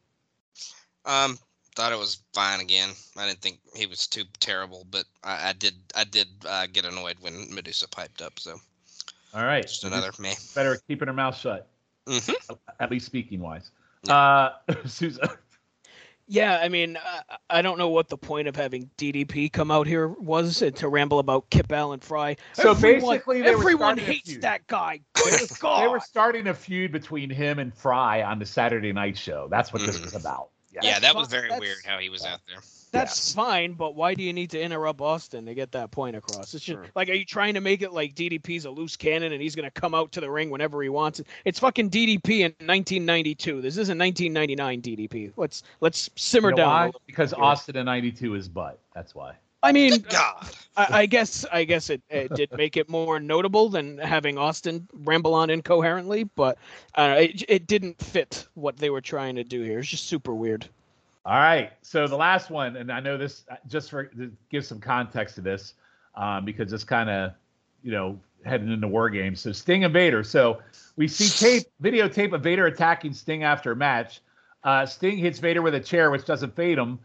Um, thought it was fine again. I didn't think he was too terrible, but I, I did I did uh, get annoyed when Medusa piped up. So All right, just another me. better keeping her mouth shut, hmm at least speaking wise. Uh, Susan. Yeah, I mean, I, I don't know what the point of having DDP come out here was uh, to ramble about Kip Allen Frey. So Everyone- basically, they were everyone a hates feud. that guy. They Good were, God. they were starting a feud between him and Fry on the Saturday Night Show. That's what this Mhm. was about. Yeah. Yeah, that was very that's- weird how he was out there. That's fine, but why do you need to interrupt Austin to get that point across? It's just Sure. like, are you trying to make it like DDP's a loose cannon and he's going to come out to the ring whenever he wants? It's fucking DDP in 1992. This isn't 1999 DDP. Let's let's simmer You know down. why? Because here. Austin in '92 is butt. That's why. I mean, God. I, I guess I guess it, it did make it more notable than having Austin ramble on incoherently, but uh, it it didn't fit what they were trying to do here. It's just super weird. All right. So the last one, and I know this uh, just for to give some context to this, um, because it's kind of, you know, heading into war games. So Sting and Vader. So we see tape, videotape of Vader attacking Sting after a match. Uh, Sting hits Vader with a chair, which doesn't fade him,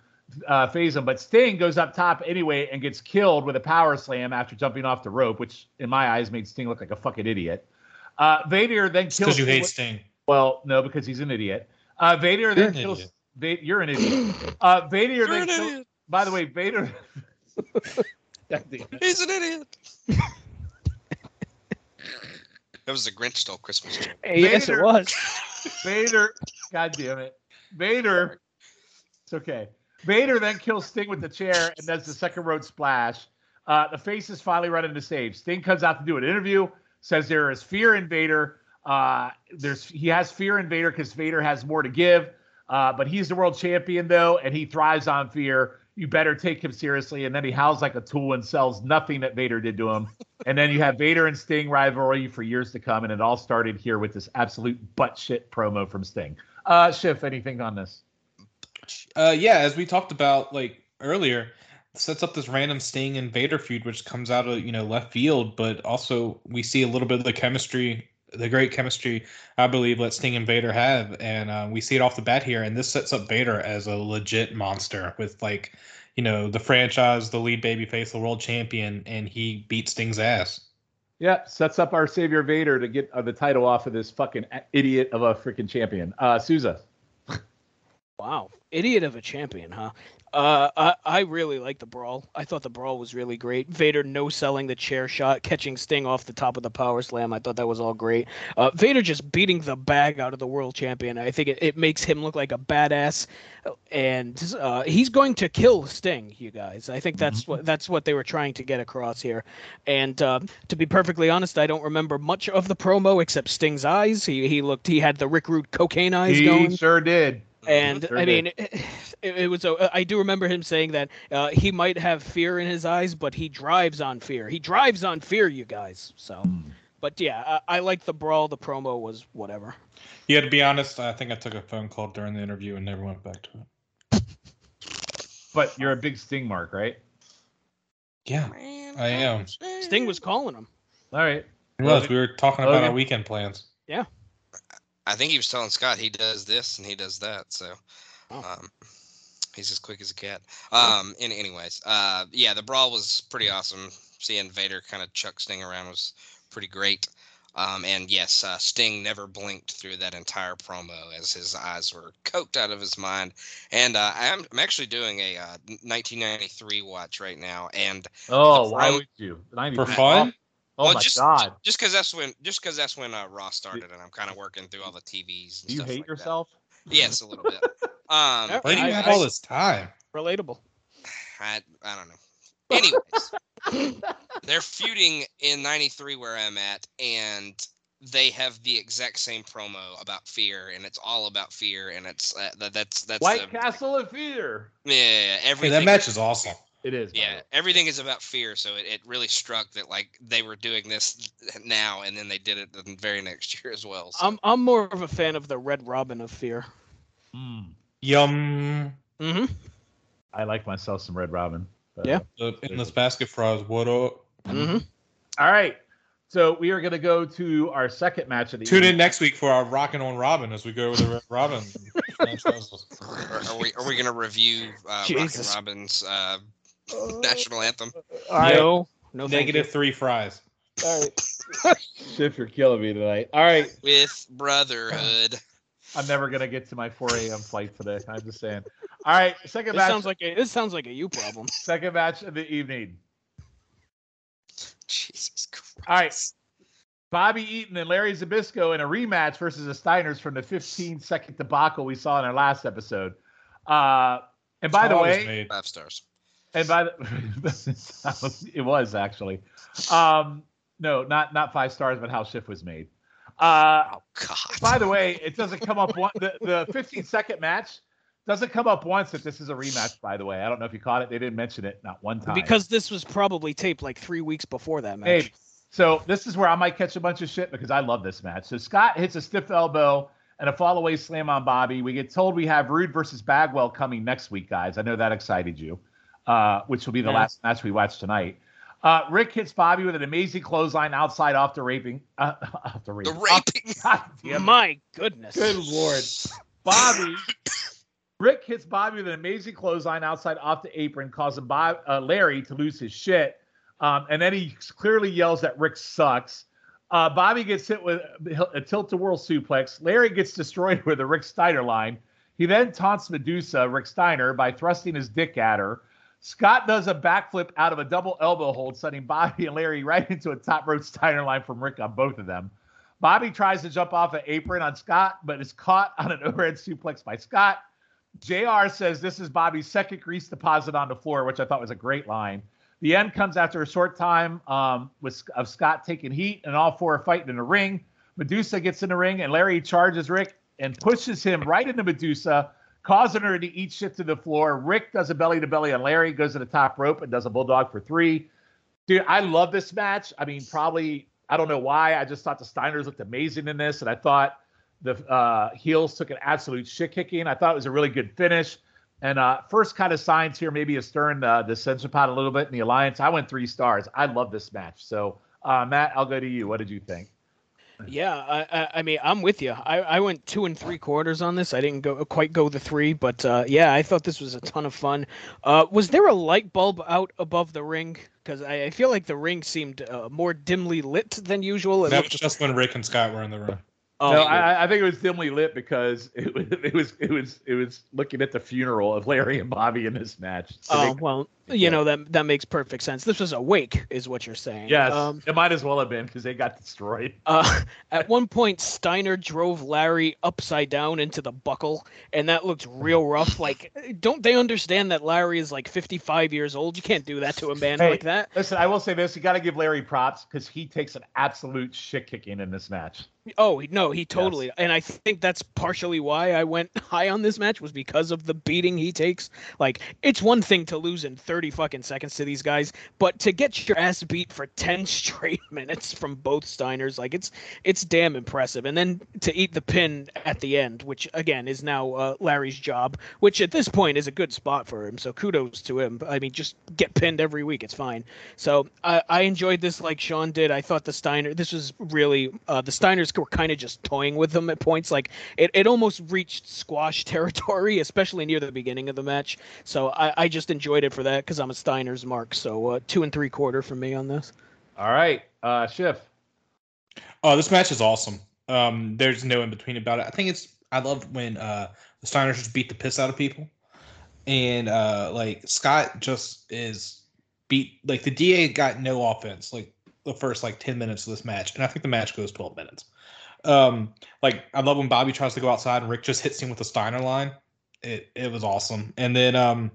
uh, phase him, but Sting goes up top anyway and gets killed with a power slam after jumping off the rope, which in my eyes made Sting look like a fucking idiot. Uh, Vader then kills. Because you hate with- Sting. well, no, because he's an idiot. Uh, Vader You're then kills. idiot. Va- you're an idiot. Uh, Vader You're an kills. idiot. By the way, Vader. God damn it. He's an idiot. that was a Grinch stole Christmas joke. yes, it was. Vader. God damn it. Vader. It's okay. Vader then kills Sting with the chair and does the second road splash. Uh, the faces finally run into save. Sting comes out to do an interview. Says there is fear in Vader. Uh, there's he has fear in Vader because Vader has more to give. Uh, but he's the world champion though, and he thrives on fear. You better take him seriously. And then he howls like a tool and sells nothing that Vader did to him. and then you have Vader and Sting rivalry for years to come, and it all started here with this absolute butt shit promo from Sting. Uh, Schiff, anything on this? Uh, yeah, as we talked about like earlier, sets up this random Sting and Vader feud, which comes out of you know left field, but also we see a little bit of the chemistry, the great chemistry I believe that Sting and Vader have, and uh, we see it off the bat here. And this sets up Vader as a legit monster with like you know the franchise, the lead babyface, the world champion, and he beats Sting's ass. Yeah, sets up our savior Vader to get uh, the title off of this fucking idiot of a freaking champion. Uh, Souza. Wow, idiot of a champion, huh? Uh, I, I really like the brawl. I thought the brawl was really great. Vader no selling the chair shot, catching Sting off the top of the power slam. I thought that was all great. Uh, Vader just beating the bag out of the world champion. I think it, it makes him look like a badass, and uh, he's going to kill Sting. You guys, I think that's what that's what they were trying to get across here. And uh, to be perfectly honest, I don't remember much of the promo except Sting's eyes. He he looked he had the Rick Rude cocaine eyes going. He going. sure did. And Sure I mean, it, it was. A, I do remember him saying that uh, he might have fear in his eyes, but he drives on fear. He drives on fear, you guys. So, Hmm. but yeah, I, I like the brawl. The promo was whatever. Yeah, to be honest, I think I took a phone call during the interview and never went back to it. But you're a big Sting mark, right? Yeah, I am. Sting was calling him. All right. It was. We were talking about our weekend plans. I think he was telling Scott he does this and he does that. So, Oh. um, he's as quick as a cat. Um, in anyways, uh, yeah, the brawl was pretty awesome. Seeing Vader kind of chuck Sting around was pretty great. Um, and yes, uh, Sting never blinked through that entire promo as his eyes were coked out of his mind. And uh, I'm, I'm actually doing a uh, 1993 watch right now, and Oh, why would you? 90 For fun? Oh well, my just God. just because that's when just because that's when uh, Raw started, and I'm kind of working through all the TVs. And Do you stuff hate like that. yourself? Yes, a little bit. Um, Why do you I- have I- all this time? Relatable. I, I don't know. Anyways, they're feuding in 93 where I'm at, and they have the exact same promo about fear, and it's all about fear, and it's uh, that, that's that's White the, Castle of Fear. yeah, yeah, yeah, Hey, everything. that match is awesome. It is. yeah, everything is about fear. So it, it really struck that like they were doing this now, and then they did it the very next year as well. So. I'm I'm more of a fan of the Red Robin of Fear. Mm. Yum. Mm-hmm. I like myself some Red Robin. but- Yeah. The endless basket fries. What up? Mm-hmm. All right. So we are going to go to our second match of the Tune in next week for our rockin' on Robin as we go over the Red Robin are, are we are we gonna review uh, Rockin' Robin's uh, national anthem? All right. No, no, Negative three fries. All right. Schiff, you're killing me tonight. All right. With brotherhood. I'm never going to get to my 4 a.m. flight today. I'm just saying. All right. Second This match. sounds like a this sounds like a you problem. second match of the evening. Jesus Christ. All right. Bobby Eaton and Larry Zbyszko in a rematch versus the Steiners from the 15 second debacle we saw in our last episode. Uh, and by the All was way, made. Five stars. And by the it was actually um no not not five stars but how Schiff was made uh Oh God. by the way it doesn't come up one the, the 15 second match doesn't come up once that this is a rematch by the way i don't know if you caught it they didn't mention it not one time Because this was probably taped like three weeks before that match. Hey, so this is where I might catch a bunch of shit because I love this match. So Scott hits a stiff elbow and a fall away slam on Bobby. We get told we have Rude versus Bagwell coming next week, guys. I know that excited you, uh, which will be the Yeah. last match we watch tonight. Uh, Rick hits Bobby with an amazing clothesline outside off the raping. Uh, off the The raping. raping. God damn. My goodness. Good lord. Bobby. Rick hits Bobby with an amazing clothesline outside off the apron, causing Bob, uh, Larry to lose his shit. Um, and then he clearly yells that Rick sucks. Uh, Bobby gets hit with a tilt to whirl suplex. Larry gets destroyed with a Rick Steiner line. He then taunts Medusa, Rick Steiner, by thrusting his dick at her. Scott does a backflip out of a double elbow hold, sending Bobby and Larry right into a top rope Steiner line from Rick on both of them. Bobby tries to jump off an apron on Scott, but is caught on an overhead suplex by Scott. JR says this is Bobby's second grease deposit on the floor, which I thought was a great line. The end comes after a short time um, with of Scott taking heat, and all four are fighting in the ring. Medusa gets in the ring, and Larry charges Rick and pushes him right into Medusa, causing her to eat shit to the floor. Rick does a belly to belly on Larry, goes to the top rope, and does a bulldog for three. Dude, I love this match. I mean, probably I don't know why. I just thought the Steiners looked amazing in this, and I thought the uh, heels took an absolute shit kicking. I thought it was a really good finish. And uh, first kind of signs here, maybe a stern uh, the censor pot a little bit in the alliance. I went three stars. I love this match. So uh, Matt, I'll go to you. What did you think? Yeah, I, I, I mean, I'm with you. I, I went two and three quarters on this. I didn't go quite go the three, but uh, yeah, I thought this was a ton of fun. Uh, was there a light bulb out above the ring? Because I, I feel like the ring seemed uh, more dimly lit than usual. It That was just when Rick and Scott were in the room. Oh, no, I, I think it was dimly lit because it was it was it was it was looking at the funeral of Larry and Bobby in this match. So oh they- well, Yeah. you know that that makes perfect sense. This was a wake, is what you're saying. yes, Um, it might as well have been because they got destroyed. Uh, at one point, Steiner drove Larry upside down into the buckle, and that looked real rough. Like, don't they understand that Larry is like 55 years old? You can't do that to a man Hey, like that. Listen, I will say this: you got to give Larry props because he takes an absolute shit kicking in this match. Oh no, he totally. And I think that's partially why I went high on this match was because of the beating he takes. Like, it's one thing to lose in 30 fucking seconds to these guys, but to get your ass beat for 10 straight minutes from both Steiners, like it's it's damn impressive. And then to eat the pin at the end, which again is now uh, Larry's job, which at this point is a good spot for him. So kudos to him. I mean, just get pinned every week, it's fine. So I, I enjoyed this like Sean did. I thought the Steiner, this was really uh, the Steiners were kind of just toying with them at points. Like it, it almost reached squash territory, especially near the beginning of the match. So I, I just enjoyed it for that because I'm a Steiners mark. So uh, two and three quarter for me on this. All right, uh, Schiff. Oh, this match is awesome. Um, there's no in between about it. I think it's I love when uh the Steiners just beat the piss out of people, and uh like Scott just is beat like the DA got no offense like the first like ten minutes of this match, and I think the match goes twelve minutes. Um, like I love when Bobby tries to go outside and Rick just hits him with a Steiner line. It it was awesome, and then um.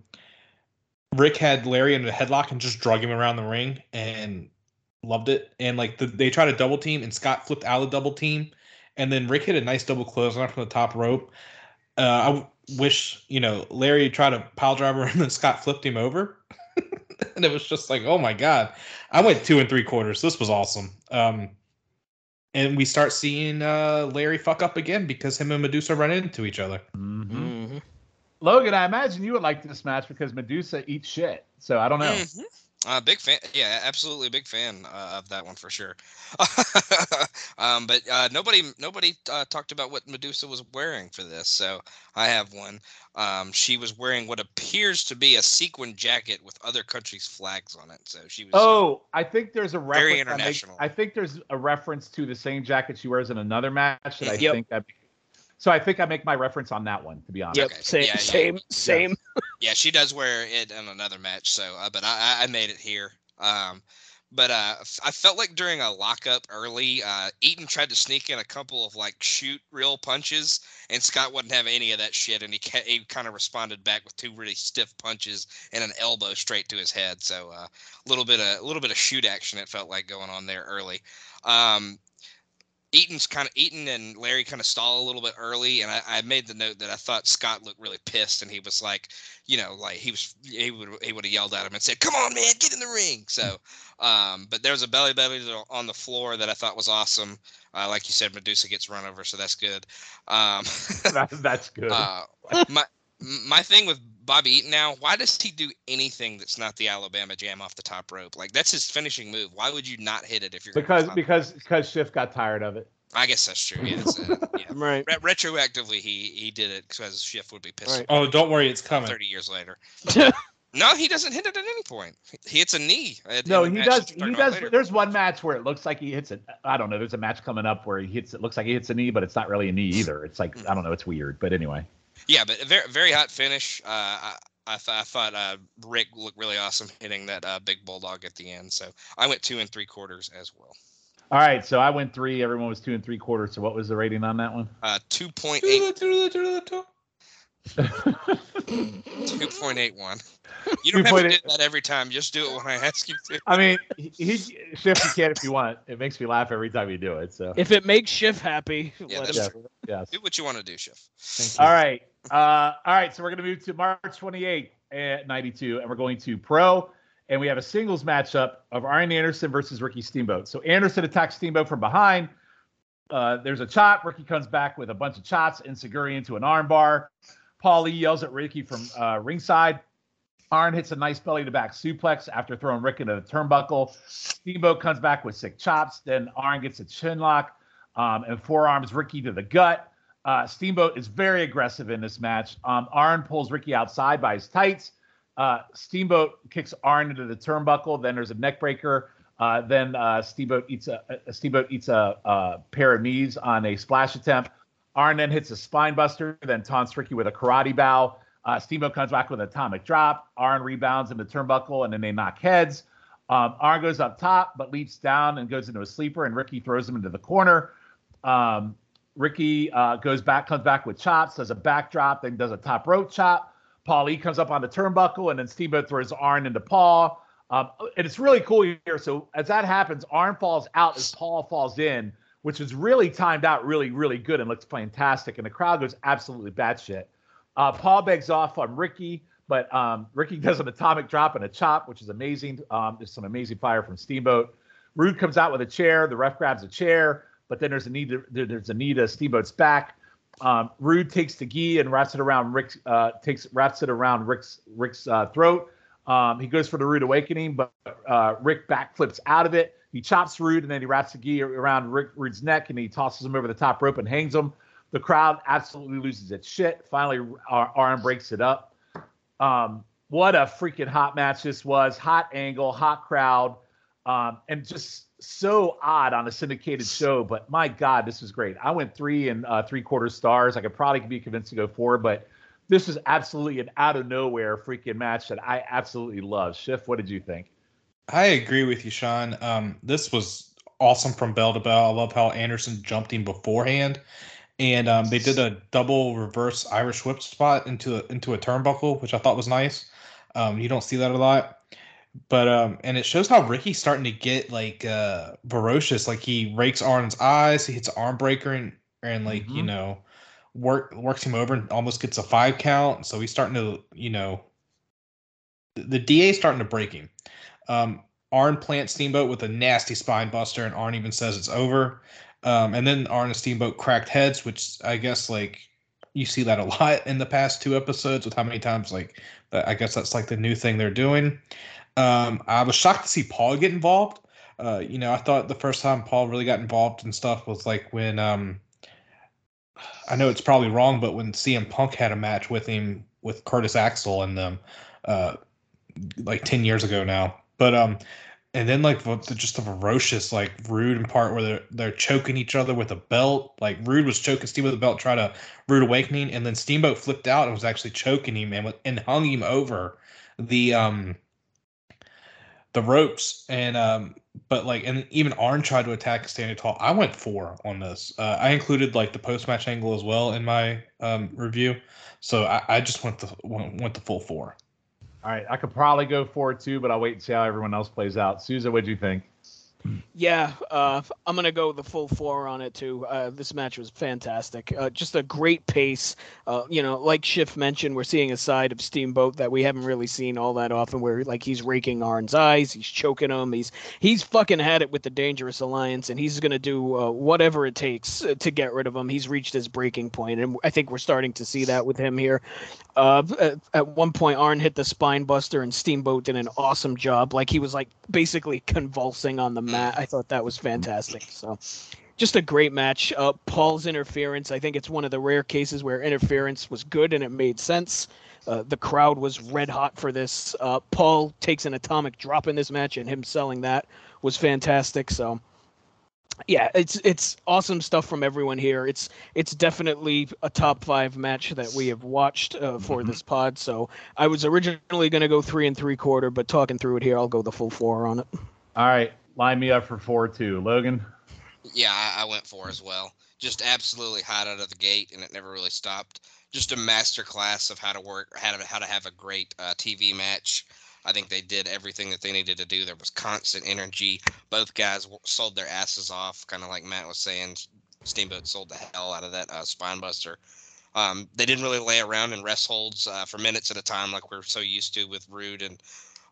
Rick had Larry in a headlock and just drug him around the ring, and loved it. And like the, they tried a double team, and Scott flipped out of the double team, and then Rick hit a nice double close on from the top rope. Uh, I w- wish you know Larry tried a pile driver, and then Scott flipped him over, and it was just like, oh my god! I went two and three quarters. This was awesome. Um, and we start seeing uh, Larry fuck up again because him and Medusa run into each other. Mm-hmm. Logan, I imagine you would like this match because Medusa eats shit. So I don't know. Mhm. Uh, big fan. Yeah, absolutely a big fan uh, of that one for sure. um, but uh, nobody nobody uh, talked about what Medusa was wearing for this, so I have one. Um, she was wearing what appears to be a sequin jacket with other countries' flags on it. So she was. Oh, I think there's a reference. Very I, make- international. I think there's a reference to the same jacket she wears in another match that I Yep. think I. So I think I make my reference on that one. To be honest. Yep, Okay, same, yeah, yeah. same, same. Yeah, she does wear it in another match. So, uh, but I, I- I made it here. Um, but uh, f- I felt like during a lockup early, uh, Eaton tried to sneak in a couple of like shoot real punches, and Scott wouldn't have any of that shit, and he ca- he kind of responded back with two really stiff punches and an elbow straight to his head. So uh, a little bit of a little bit of shoot action it felt like going on there early. Um, Eaton's kind of Eaton and Larry kind of stall a little bit early, and I, I made the note that I thought Scott looked really pissed, and he was like, you know, like he was he would he would have yelled at him and said, "Come on, man, get in the ring." So, um, but there was a belly belly on the floor that I thought was awesome. Uh, like you said, Medusa gets run over, so that's good. Um, That's, that's good. uh, my my thing with Bobby Eaton now, why does he do anything that's not the Alabama Jam off the top rope? Like that's his finishing move. Why would you not hit it if you're because because because Schiff got tired of it. I guess that's true. Yeah, that's, uh, yeah. Right. Re- retroactively, he he did it because Schiff would be pissed Right. Oh, don't worry, it's coming. thirty years later. no, he doesn't hit it at any point. He hits a knee. at- No, he does. that He we're talking about does. later. There's one match where it looks like he hits it. I don't know. There's a match coming up where he hits. It looks like he hits a knee, but it's not really a knee either. It's like I don't know. It's weird. But anyway. Yeah, but a very very hot finish. Uh, I I, th- I thought uh, Rick looked really awesome hitting that uh, big bulldog at the end. So I went two and three quarters as well. All right. So I went three. Everyone was two and three quarters. So what was the rating on that one? Uh, two point eight two point eight one. You don't have to do that every time. Just do it when I ask you to. I mean, he, he Schiff, you can if you want. It makes me laugh every time you do it. So If it makes Schiff happy, Yeah, let that's him yes, Do what you want to do, Schiff. All right. Uh, all right. So we're going to move to March 28th at 92, and we're going to pro. And we have a singles matchup of Arn Anderson versus Ricky Steamboat. So Anderson attacks Steamboat from behind. Uh, there's a chop. Ricky comes back with a bunch of chops and Seguri into an armbar. Paul Lee yells at Ricky from uh, ringside. Arn hits a nice belly to back suplex after throwing Rick into the turnbuckle. Steamboat comes back with sick chops. Then Arn gets a chin lock um, and forearms Ricky to the gut. Uh, Steamboat is very aggressive in this match. Um, Arn pulls Ricky outside by his tights. Uh, Steamboat kicks Arn into the turnbuckle. Then there's a neck breaker. Uh, then uh, Steamboat eats a, a Steamboat eats a, a pair of knees on a splash attempt. Arn then hits a spine buster, then taunts Ricky with a karate bow. Uh, Steamboat comes back with an atomic drop. Arn rebounds in the turnbuckle, and then they knock heads. Um, Arn goes up top, but leaps down and goes into a sleeper, and Ricky throws him into the corner. Um, Ricky uh, goes back, comes back with chops, does a backdrop, then does a top rope chop. Paul E comes up on the turnbuckle, and then Steamboat throws Arn into Paul. Um, and it's really cool here. So as that happens, Arn falls out as Paul falls in, which is really timed out really, really good and looks fantastic. And the crowd goes absolutely batshit. Uh, Paul begs off on Ricky, but um, Ricky does an atomic drop and a chop, which is amazing. Um, there's some amazing fire from Steamboat. Rude comes out with a chair. The ref grabs a chair, but then there's a need to, there's a need to Steamboat's back. Um, Rude takes the gi and wraps it around Rick's uh, takes wraps it around Rick's Rick's uh, throat. Um, he goes for the Rude Awakening, but uh, Rick backflips out of it. He chops Rude and then he wraps the gi around Rick Rude's neck and he tosses him over the top rope and hangs him. The crowd absolutely loses its shit. Finally, Ar- Arn breaks it up. Um, what a freaking hot match this was! Hot angle, hot crowd, um, and just so odd on a syndicated show. But my God, this was great. I went three and uh, three quarter stars. I could probably be convinced to go four, but this was absolutely an out of nowhere freaking match that I absolutely love. Schiff, what did you think? I agree with you, Sean. Um, this was awesome from bell to bell. I love how Anderson jumped him beforehand, and um, they did a double reverse Irish whip spot into a, into a turnbuckle, which I thought was nice. Um, you don't see that a lot, but um, and it shows how Ricky's starting to get like uh, ferocious. Like he rakes Arn's eyes, he hits an arm breaker, and and like you Mhm. know work works him over and almost gets a five count. So he's starting to you know the, the DA starting to break him. Um, Arn plants Steamboat with a nasty spine buster, and Arn even says it's over. Um, and then Arn and Steamboat cracked heads, which I guess like you see that a lot in the past two episodes with how many times like. I guess that's like the new thing they're doing. Um, I was shocked to see Paul get involved. Uh, you know, I thought the first time Paul really got involved and stuff was like when um, I know it's probably wrong, but when CM Punk had a match with him with Curtis Axel and them, uh, like ten years ago now. But um, and then like just the ferocious like rude and part where they're they're choking each other with a belt. Like Rude was choking Steamboat with a belt, trying to rude awakening, and then Steamboat flipped out and was actually choking him and and hung him over the um the ropes and um but like and even Arn tried to attack standing tall. I went four on this. Uh, I included like the post match angle as well in my um review, so I, I just went the went, went the full four. All right, I could probably go four two, but I'll wait and see how everyone else plays out. Souza, what'd you think? Yeah, uh, I'm gonna go the full four on it too. Uh, this match was fantastic. Uh, just a great pace. Uh, you know, like Schiff mentioned, we're seeing a side of Steamboat that we haven't really seen all that often. Where like he's raking Arn's eyes, he's choking him, he's he's fucking had it with the Dangerous Alliance, and he's gonna do uh, whatever it takes uh, to get rid of him. He's reached his breaking point, and I think we're starting to see that with him here. At, at one point, Arn hit the spine buster, and Steamboat did an awesome job. Like he was like basically convulsing on the I thought that was fantastic. So, just a great match. Uh, Paul's interference. I think it's one of the rare cases where interference was good and it made sense. Uh, the crowd was red hot for this. Uh, Paul takes an atomic drop in this match, and him selling that was fantastic. So, yeah, it's it's awesome stuff from everyone here. It's it's definitely a top five match that we have watched uh, for this pod. So I was originally going to go three and three quarter, but talking through it here, I'll go the full four on it. All right, line me up for four two. Logan. Yeah, I, I went for as well. Just absolutely hot out of the gate, and it never really stopped. Just a master class of how to work, how to how to have a great uh, TV match. I think they did everything that they needed to do. There was constant energy. Both guys sold their asses off, kind of like Matt was saying. Steamboat sold the hell out of that uh, buster. Um, they didn't really lay around in rest holds uh, for minutes at a time, like we're so used to with Rude and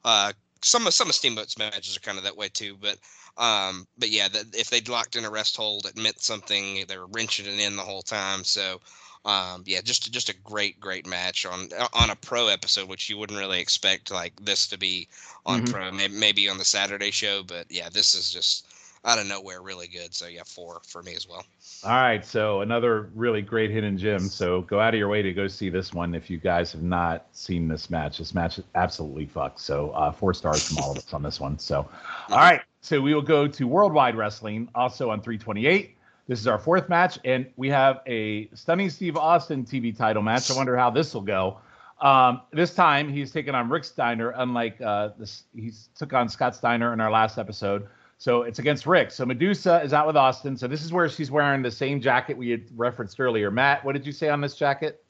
uh, some of some of Steamboat's matches are kind of that way too. But um, but yeah, the, if they'd locked in a rest hold, it meant something. They were wrenching it in the whole time. So, um, yeah, just just a great great match on on a pro episode, which you wouldn't really expect like this to be on Mhm. pro. Maybe, maybe on the Saturday show, but yeah, this is just out of nowhere really good. So yeah, four for me as well. All right, so another really great hidden gem. So go out of your way to go see this one if you guys have not seen this match. This match is absolutely fucked. So uh, four stars from all of us on this one. So, all right, so we will go to Worldwide Wrestling, also on 328. This is our fourth match, and we have a stunning Steve Austin TV title match. I wonder how this will go. Um, this time he's taking on Rick Steiner, unlike uh, this, he took on Scott Steiner in our last episode. So it's against Rick. So Medusa is out with Austin. So this is where she's wearing the same jacket we had referenced earlier. Matt, what did you say on this jacket?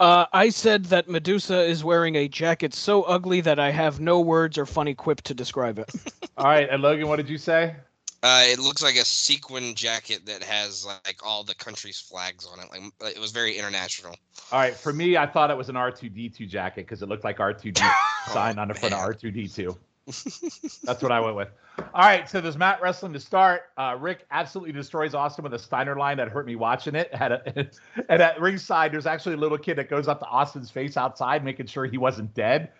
Uh, I said that Medusa is wearing a jacket so ugly that I have no words or funny quip to describe it. All right, and Logan, what did you say? Uh, it looks like a sequin jacket that has like all the country's flags on it. Like it was very international. All right, for me, I thought it was an R2D2 jacket because it looked like R2D sign on the front of. R2D2. That's what I went with. All right, so there's Matt wrestling to start. Uh, Rick absolutely destroys Austin with a Steiner line that hurt me watching it. Had a, and at ringside, there's actually a little kid that goes up to Austin's face outside, making sure he wasn't dead.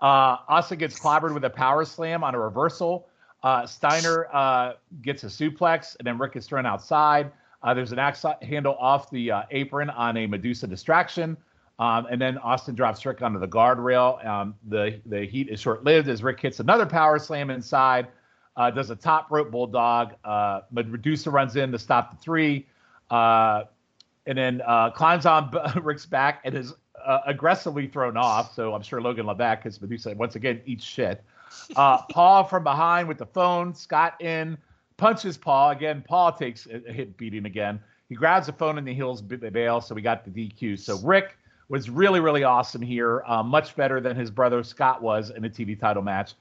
Uh, Austin gets clobbered with a power slam on a reversal. Uh, Steiner uh, gets a suplex, and then Rick is thrown outside. Uh, there's an axe handle off the uh, apron on a Medusa distraction. Um, and then Austin drops Rick onto the guardrail. Um, the the heat is short lived as Rick hits another power slam inside. Uh, does a top rope bulldog. Uh, Medusa runs in to stop the three, uh, and then uh, climbs on Rick's back and is uh, aggressively thrown off. So I'm sure Logan loved that because Medusa once again eats shit. Uh, Paul from behind with the phone. Scott in punches Paul again. Paul takes a hit beating again. He grabs the phone and the heels bail. So we got the DQ. So Rick was really, really awesome here. Uh, much better than his brother Scott was in a TV title match.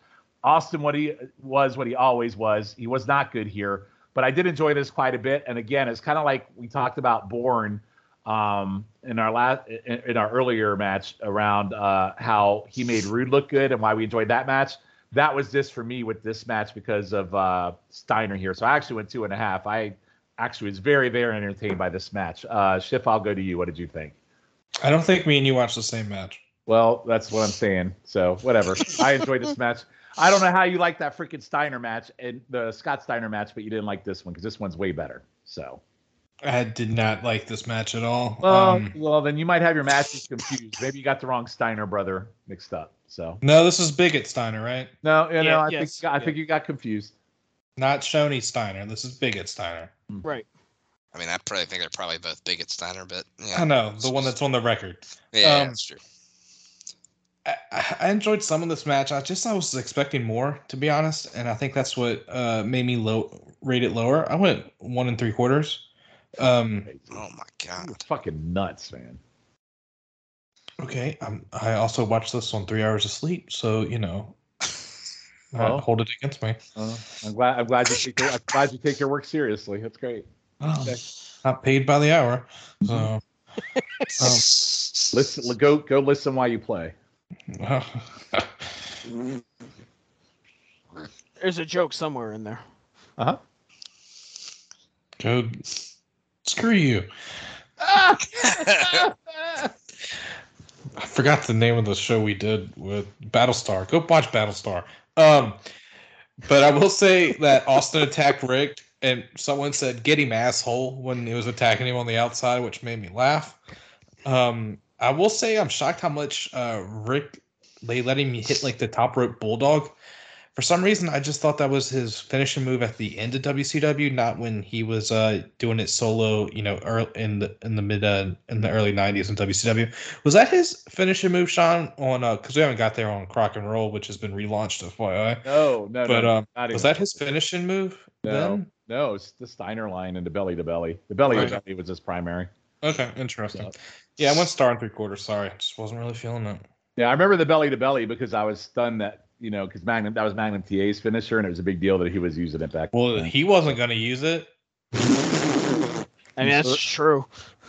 Austin, what he was, what he always was. He was not good here, but I did enjoy this quite a bit. And again, it's kind of like we talked about Bourne um, in our last, in, in our earlier match around uh, how he made Rude look good and why we enjoyed that match. That was this for me with this match because of uh, Steiner here. So I actually went two and a half. I actually was very, very entertained by this match. Uh, Schiff, I'll go to you. What did you think? I don't think me and you watched the same match. Well, that's what I'm saying. So whatever. I enjoyed this match. I don't know how you like that freaking Steiner match and the Scott Steiner match, but you didn't like this one because this one's way better. So I did not like this match at all. well, Um, well, then you might have your matches confused. Maybe you got the wrong Steiner brother mixed up. So no, this is Bigot Steiner, right? no, you know, Yeah, I yes, think you got, I yeah. think you got confused. Not Shoney Steiner. This is Bigot Steiner. right. I mean, I probably think they're probably both Bigot Steiner, but yeah, I know the one that's on the record. yeah, um, that's true. I, I enjoyed some of this match. I just I was expecting more, to be honest, and I think that's what uh, made me low rate it lower. I went one and three quarters. Um, Oh my god. You're fucking nuts, man. okay, um, I also watched this on three hours of sleep, so you know, Well. hold it against me. Uh, I'm glad. I'm glad you take. Your, I'm glad you take your work seriously. That's great. Oh, not paid by the hour, so. um, Listen. Go. Go. Listen while you play. There's a joke somewhere in there. Uh huh. Go. Screw you. I forgot the name of the show we did with Battlestar. Go watch Battlestar. Um, but I will say that Austin attacked Rick, and someone said "get him asshole" when he was attacking him on the outside, which made me laugh. Um, I will say I'm shocked how much uh, Rick they let him hit like the top rope bulldog. For some reason, I just thought that was his finishing move at the end of WCW, not when he was uh, doing it solo. You know, early in the in the mid uh, in the early '90s in WCW. Was that his finishing move, Sean? On because we haven't got there on Crock and Roll, which has been relaunched, FYI. No. No. But no, um, was that his finishing move? No. Then? No. It's the Steiner line and the belly to belly. The belly to belly was his primary. Okay, interesting. So- Yeah, I went star and three quarters. Sorry, just wasn't really feeling it. Yeah, I remember the belly to belly because I was stunned that you know because Magnum that was Magnum TA's finisher and it was a big deal that he was using it back. Well, then. he wasn't going to use it. I mean, that's true.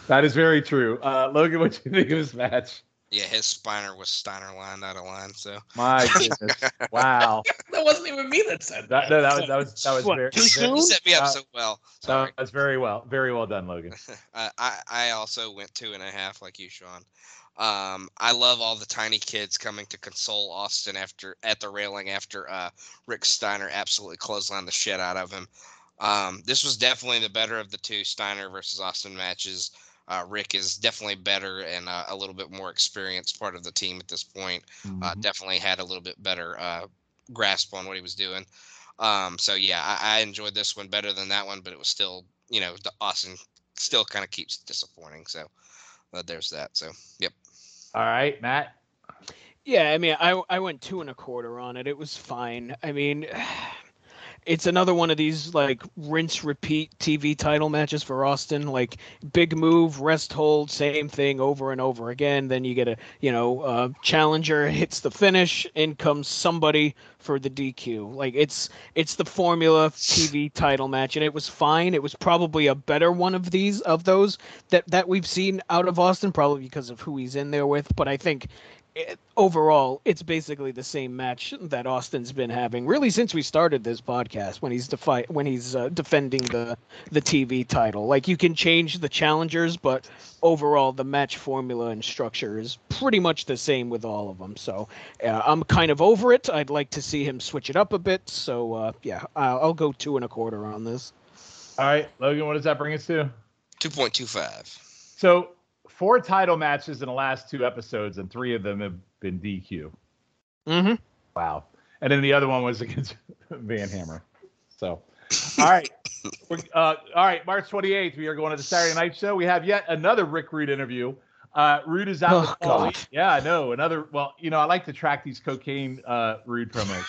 that is very true. Uh, Logan, what do you think of this match? Yeah, his spiner was Steiner lined out of line. So My goodness! wow. That wasn't even me that said That, no, that was that was that was What, very, too very- soon? you set me up Uh, so well. Sorry. that was very well, very well done, Logan. Uh, I I also went two and a half like you, Sean. Um, I love all the tiny kids coming to console Austin after at the railing after uh, Rick Steiner absolutely clotheslined the shit out of him. Um, this was definitely the better of the two Steiner versus Austin matches. Uh, Rick is definitely better and uh, a little bit more experienced part of the team at this point. Uh, Mhm. definitely had a little bit better uh, grasp on what he was doing. Um, so yeah, I, I enjoyed this one better than that one, but it was still, you know, the Austin still kind of keeps disappointing. So uh, there's that. So yep. All right, Matt. Yeah, I mean, I I went two and a quarter on it. It was fine. I mean, it's another one of these like rinse repeat TV title matches for Austin. Like big move, rest hold, same thing over and over again. Then you get a you know uh, challenger hits the finish, in comes somebody for the DQ. Like it's it's the formula TV title match, and it was fine. It was probably a better one of these of those that that we've seen out of Austin, probably because of who he's in there with. But I think it, overall, it's basically the same match that Austin's been having really since we started this podcast. When he's defi- when he's uh, defending the the TV title, like you can change the challengers, but overall the match formula and structure is pretty much the same with all of them. So uh, I'm kind of over it. I'd like to see him switch it up a bit. So uh, yeah, I'll, I'll go two and a quarter on this. All right, Logan. What does that bring us to? Two point two five. So four title matches in the last two episodes, and three of them have been DQ. Mm-hmm. Wow. And then the other one was against Van Hammer. So, all right. Uh, all right, March 28th, we are going to the Saturday Night Show. We have yet another Rick Rude interview. Uh, Rude is out. Oh, with Paulie. God. Yeah, I know. Another, well, you know, I like to track these cocaine uh, Rude promos.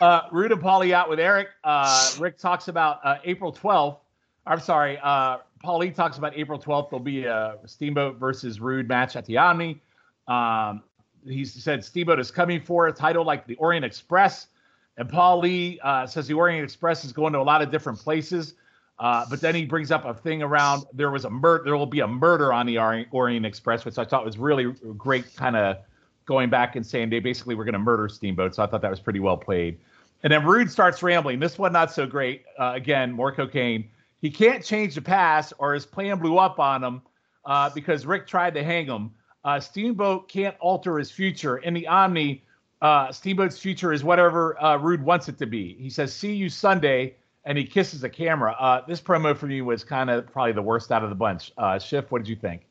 uh, Rude and Paulie out with Eric. Uh, Rick talks about uh, April 12th. I'm sorry. Uh, Paulie talks about April 12th. There'll be a Steamboat versus Rude match at the Omni. Um, he said Steamboat is coming for a title like the Orient Express. And Paulie uh, says the Orient Express is going to a lot of different places. Uh, but then he brings up a thing around there was a murder, there will be a murder on the Orient Express, which I thought was really great, kind of going back and saying they basically were going to murder Steamboat. So I thought that was pretty well played. And then Rude starts rambling. This one not so great. Uh, again, more cocaine. He can't change the past, or his plan blew up on him uh, because Rick tried to hang him. Uh, Steamboat can't alter his future. In the Omni, uh, Steamboat's future is whatever uh, Rude wants it to be. He says, "See you Sunday," and he kisses the camera. Uh, this promo for me was kind of probably the worst out of the bunch. Uh, Schiff, what did you think?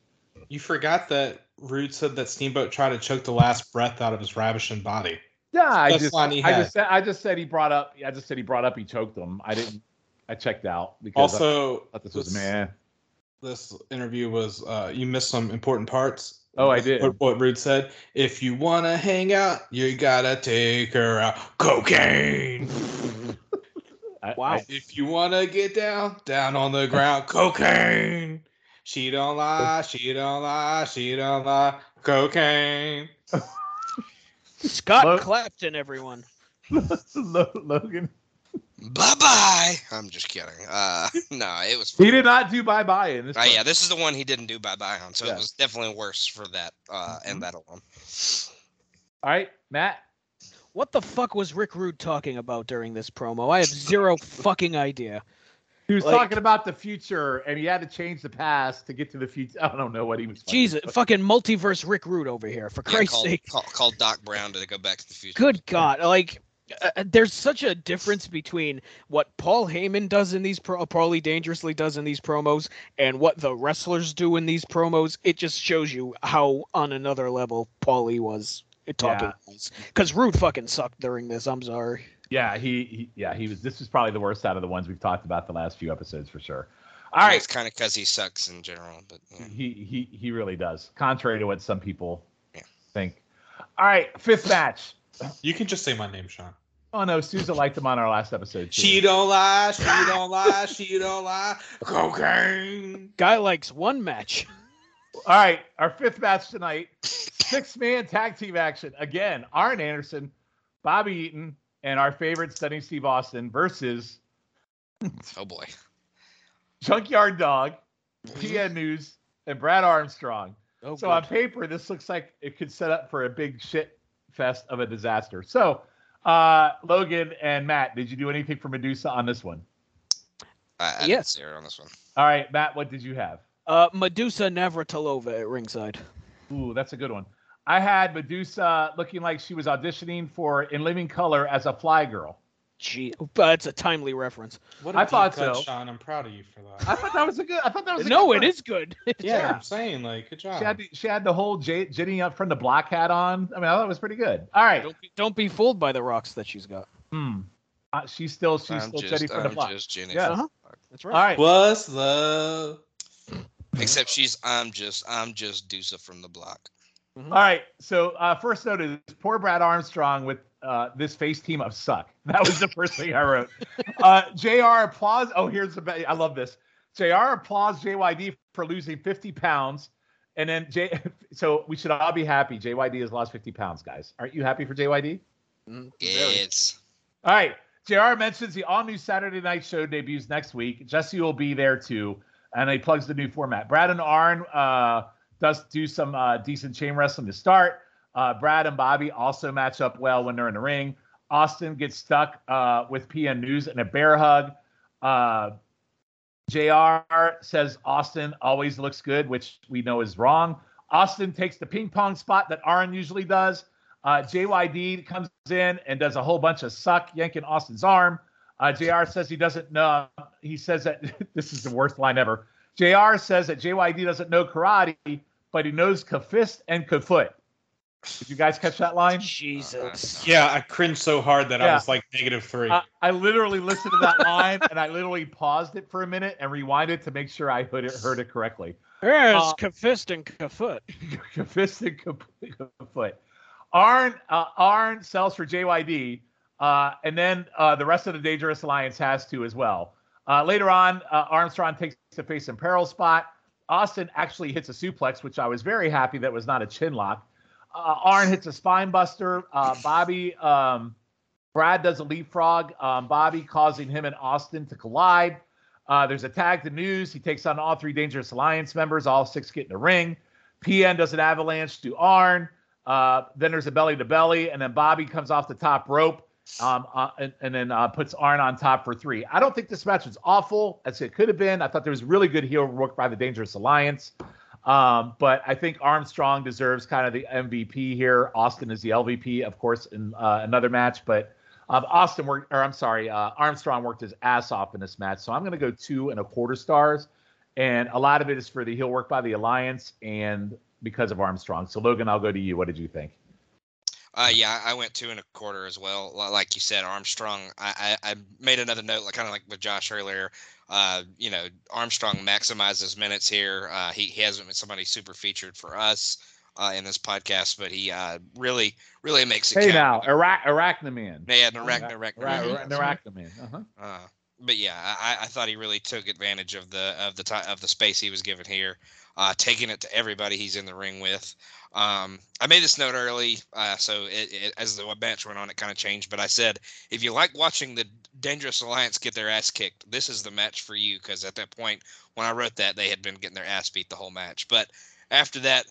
You forgot that Rude said that Steamboat tried to choke the last breath out of his ravishing body. Yeah, I just, I just said, I just said he brought up. I just said he brought up. He choked him. I didn't. I checked out because I Also, thought this was man. This interview was uh, you missed some important parts. Oh, I did. What, what Rude said: If you want to hang out, you gotta take her out. Cocaine. I, Wow. I- If you want to get down, down on the ground. Cocaine. She don't lie. She don't lie. She don't lie. Cocaine. Scott Lo- Clapton, everyone. Logan. Bye bye. I'm just kidding. Uh, no, it was. He did not do bye bye in this. Uh, one. yeah, this is the one he didn't do bye bye on, so Yeah. it was definitely worse for that uh, and that alone. All right, Matt. What the fuck was Rick Rude talking about during this promo? I have zero fucking idea. He was Like- talking about the future, and he had to change the past to get to the future. I don't know what he was. fucking- Jesus, fucking multiverse Rick Rude over here, for Yeah, Christ's called, sake. call, called Doc Brown to go back to the future. Good God, like. Uh, uh, there's such a difference between what Paul Heyman does in these pro, uh, Paulie Dangerously does in these promos, and what the wrestlers do in these promos. It just shows you how on another level Paulie was uh, talking. Because Rude fucking sucked during this. I'm sorry. Yeah, he, he. Yeah, he was. This is probably the worst out of the ones we've talked about the last few episodes for sure. All Yeah, right, It's kind of because he sucks in general, but yeah. he he he really does. Contrary to what some people Yeah. think. All right, fifth match. You can just say my name, Sean. Oh no, Souza liked him on our last episode. Too. She don't lie. She don't lie. She don't lie. Cocaine. Guy likes one match. All right, our fifth match tonight, six man tag team action. Again, Arn Anderson, Bobby Eaton, and our favorite Stunning Steve Austin versus oh boy. Junkyard Dog, mm-hmm. PN News, and Brad Armstrong. Oh, so good. on paper, this looks like it could set up for a big shit fest of a disaster. So, uh, Logan and Matt, did you do anything for Medusa on this one? I, I Yes. see on this one. All right, Matt, what did you have? Uh, Medusa Navratilova at ringside. Ooh, that's a good one. I had Medusa looking like she was auditioning for In Living Color as a fly girl. Gee, but it's a timely reference. What I thought cut, so. Sean. I'm proud of you for that. I thought that was a good. I thought that was a No, good it one. is good. Yeah, Yeah. I'm saying like, good job. She had the, she had the whole J, Jenny up from the block hat on. I mean, I thought it was pretty good. All right. don't, be, don't be fooled by the rocks that she's got. Hmm. Uh, she's still she's I'm still just, Jenny from the I'm block. just Jenny. Yeah. from the Uh-huh. block. That's All right. right. What's the Except she's I'm just I'm just Dusa from the block. All right. So uh, first note is poor Brad Armstrong with uh, this face team of suck. That was the first thing I wrote. Uh, JR applause. Oh, here's the. be- I love this. JR applause JYD for losing 50 pounds, and then J. So we should all be happy. JYD has lost 50 pounds, guys. Aren't you happy for JYD? Very. It's All right. JR mentions the all new Saturday night show debuts next week. Jesse will be there too. And he plugs the new format. Brad and Arn uh, does do some uh, decent chain wrestling to start. Uh, Brad and Bobby also match up well when they're in the ring. Austin gets stuck uh, with PN News in a bear hug. Uh, JR says Austin always looks good, which we know is wrong. Austin takes the ping pong spot that Arn usually does. Uh, JYD comes in and does a whole bunch of suck, yanking Austin's arm. Uh, JR says he doesn't know. He says that this is the worst line ever. JR says that JYD doesn't know karate, but he knows kafist and kafoot. Did you guys catch that line? Jesus. Yeah, I cringed so hard that I was like negative three. I, I literally listened to that line and I literally paused it for a minute and rewinded to make sure I heard it, heard it correctly. There's Uh, Kafist and Kafoot. Fist and foot. Arn uh, Arn sells for JYD, uh, and then uh, the rest of the Dangerous Alliance has to as well. Uh, later on, uh, Armstrong takes the face in peril spot. Austin actually hits a suplex, which I was very happy that was not a chin lock. Uh, Arn hits a spine buster. Uh, Bobby, um, Brad does a leapfrog. Um, Bobby causing him and Austin to collide. Uh, there's a tag to news. He takes on all three Dangerous Alliance members. All six get in the ring. PN does an avalanche to Arn. Uh, then there's a belly to belly, and then Bobby comes off the top rope, um, uh, and, and then uh, puts Arn on top for three. I don't think this match was awful as it could have been. I thought there was really good heel work by the Dangerous Alliance, um, but I think Armstrong deserves kind of the MVP here. Austin is the LVP, of course, in uh, another match, but um, Austin worked, or I'm sorry, uh, Armstrong worked his ass off in this match. So I'm going to go two and a quarter stars, and a lot of it is for the heel work by the Alliance and because of Armstrong. So Logan, I'll go to you. What did you think? Uh, yeah, I went two and a quarter as well. Like you said, Armstrong. I, I, I made another note, like kind of like with Josh earlier. Uh, you know, Armstrong maximizes minutes here. Uh, he, he hasn't been somebody super featured for us uh, in this podcast, but he uh, really, really makes it Hey now, count. Arach- Arachnaman. Yeah, Ra- Narek, Ra- Arachnaman. Uh-huh. Uh, but yeah, I, I thought he really took advantage of the of the ti of the space he was given here, uh, taking it to everybody he's in the ring with. Um, I made this note early, uh, so it, it, as the match went on, it kind of changed. But I said, if you like watching the Dangerous Alliance get their ass kicked, this is the match for you. Because at that point, when I wrote that, they had been getting their ass beat the whole match. But after that,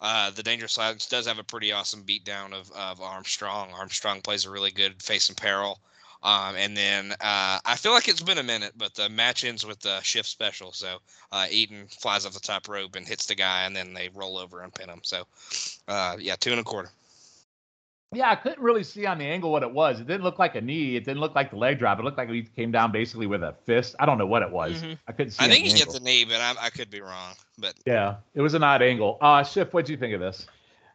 uh, the Dangerous Alliance does have a pretty awesome beatdown of, of Armstrong. Armstrong plays a really good face and peril. Um, and then uh, I feel like it's been a minute, but the match ends with the shift special. So uh, Eaton flies off the top rope and hits the guy, and then they roll over and pin him. So uh, yeah, two and a quarter. Yeah, I couldn't really see on the angle what it was. It didn't look like a knee. It didn't look like the leg drop. It looked like he came down basically with a fist. I don't know what it was. Mhm. I couldn't see. I think he hit the knee, but I, I could be wrong. But Yeah, it was an odd angle. Uh, Schiff, what'd you think of this?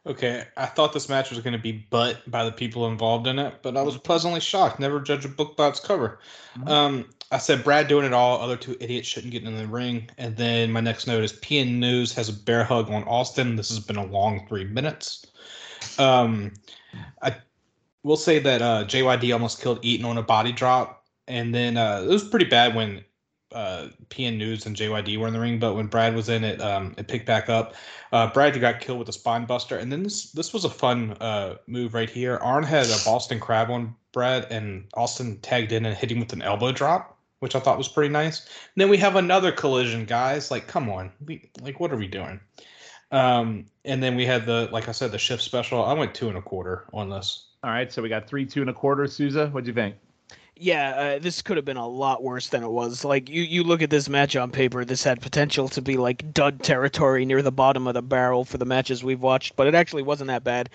Okay, I thought this match was going to be butt by the people involved in it, but I was pleasantly shocked. Never judge a book by its cover. Mhm. Um, I said Brad doing it all, other two idiots shouldn't get in the ring. And then my next note is PN News has a bear hug on Austin. This has been a long three minutes. Um, I will say that uh, JYD almost killed Eaton on a body drop, and then uh, it was pretty bad when uh, PN News and JYD were in the ring, but when Brad was in it, um, it picked back up. Uh, Brad got killed with a spine buster, and then this this was a fun uh, move right here. Arn had a Boston Crab on Brad, and Austin tagged in and hit him with an elbow drop, which I thought was pretty nice. And then we have another collision, guys. Like, come on, we like what are we doing? Um, and then we had the like I said, the shift special. I went two and a quarter on this. All right, so we got three, two and a quarter. Souza, what'd you think? Yeah, uh, this could have been a lot worse than it was. Like you, you look at this match on paper, this had potential to be like dud territory near the bottom of the barrel for the matches we've watched, but it actually wasn't that bad.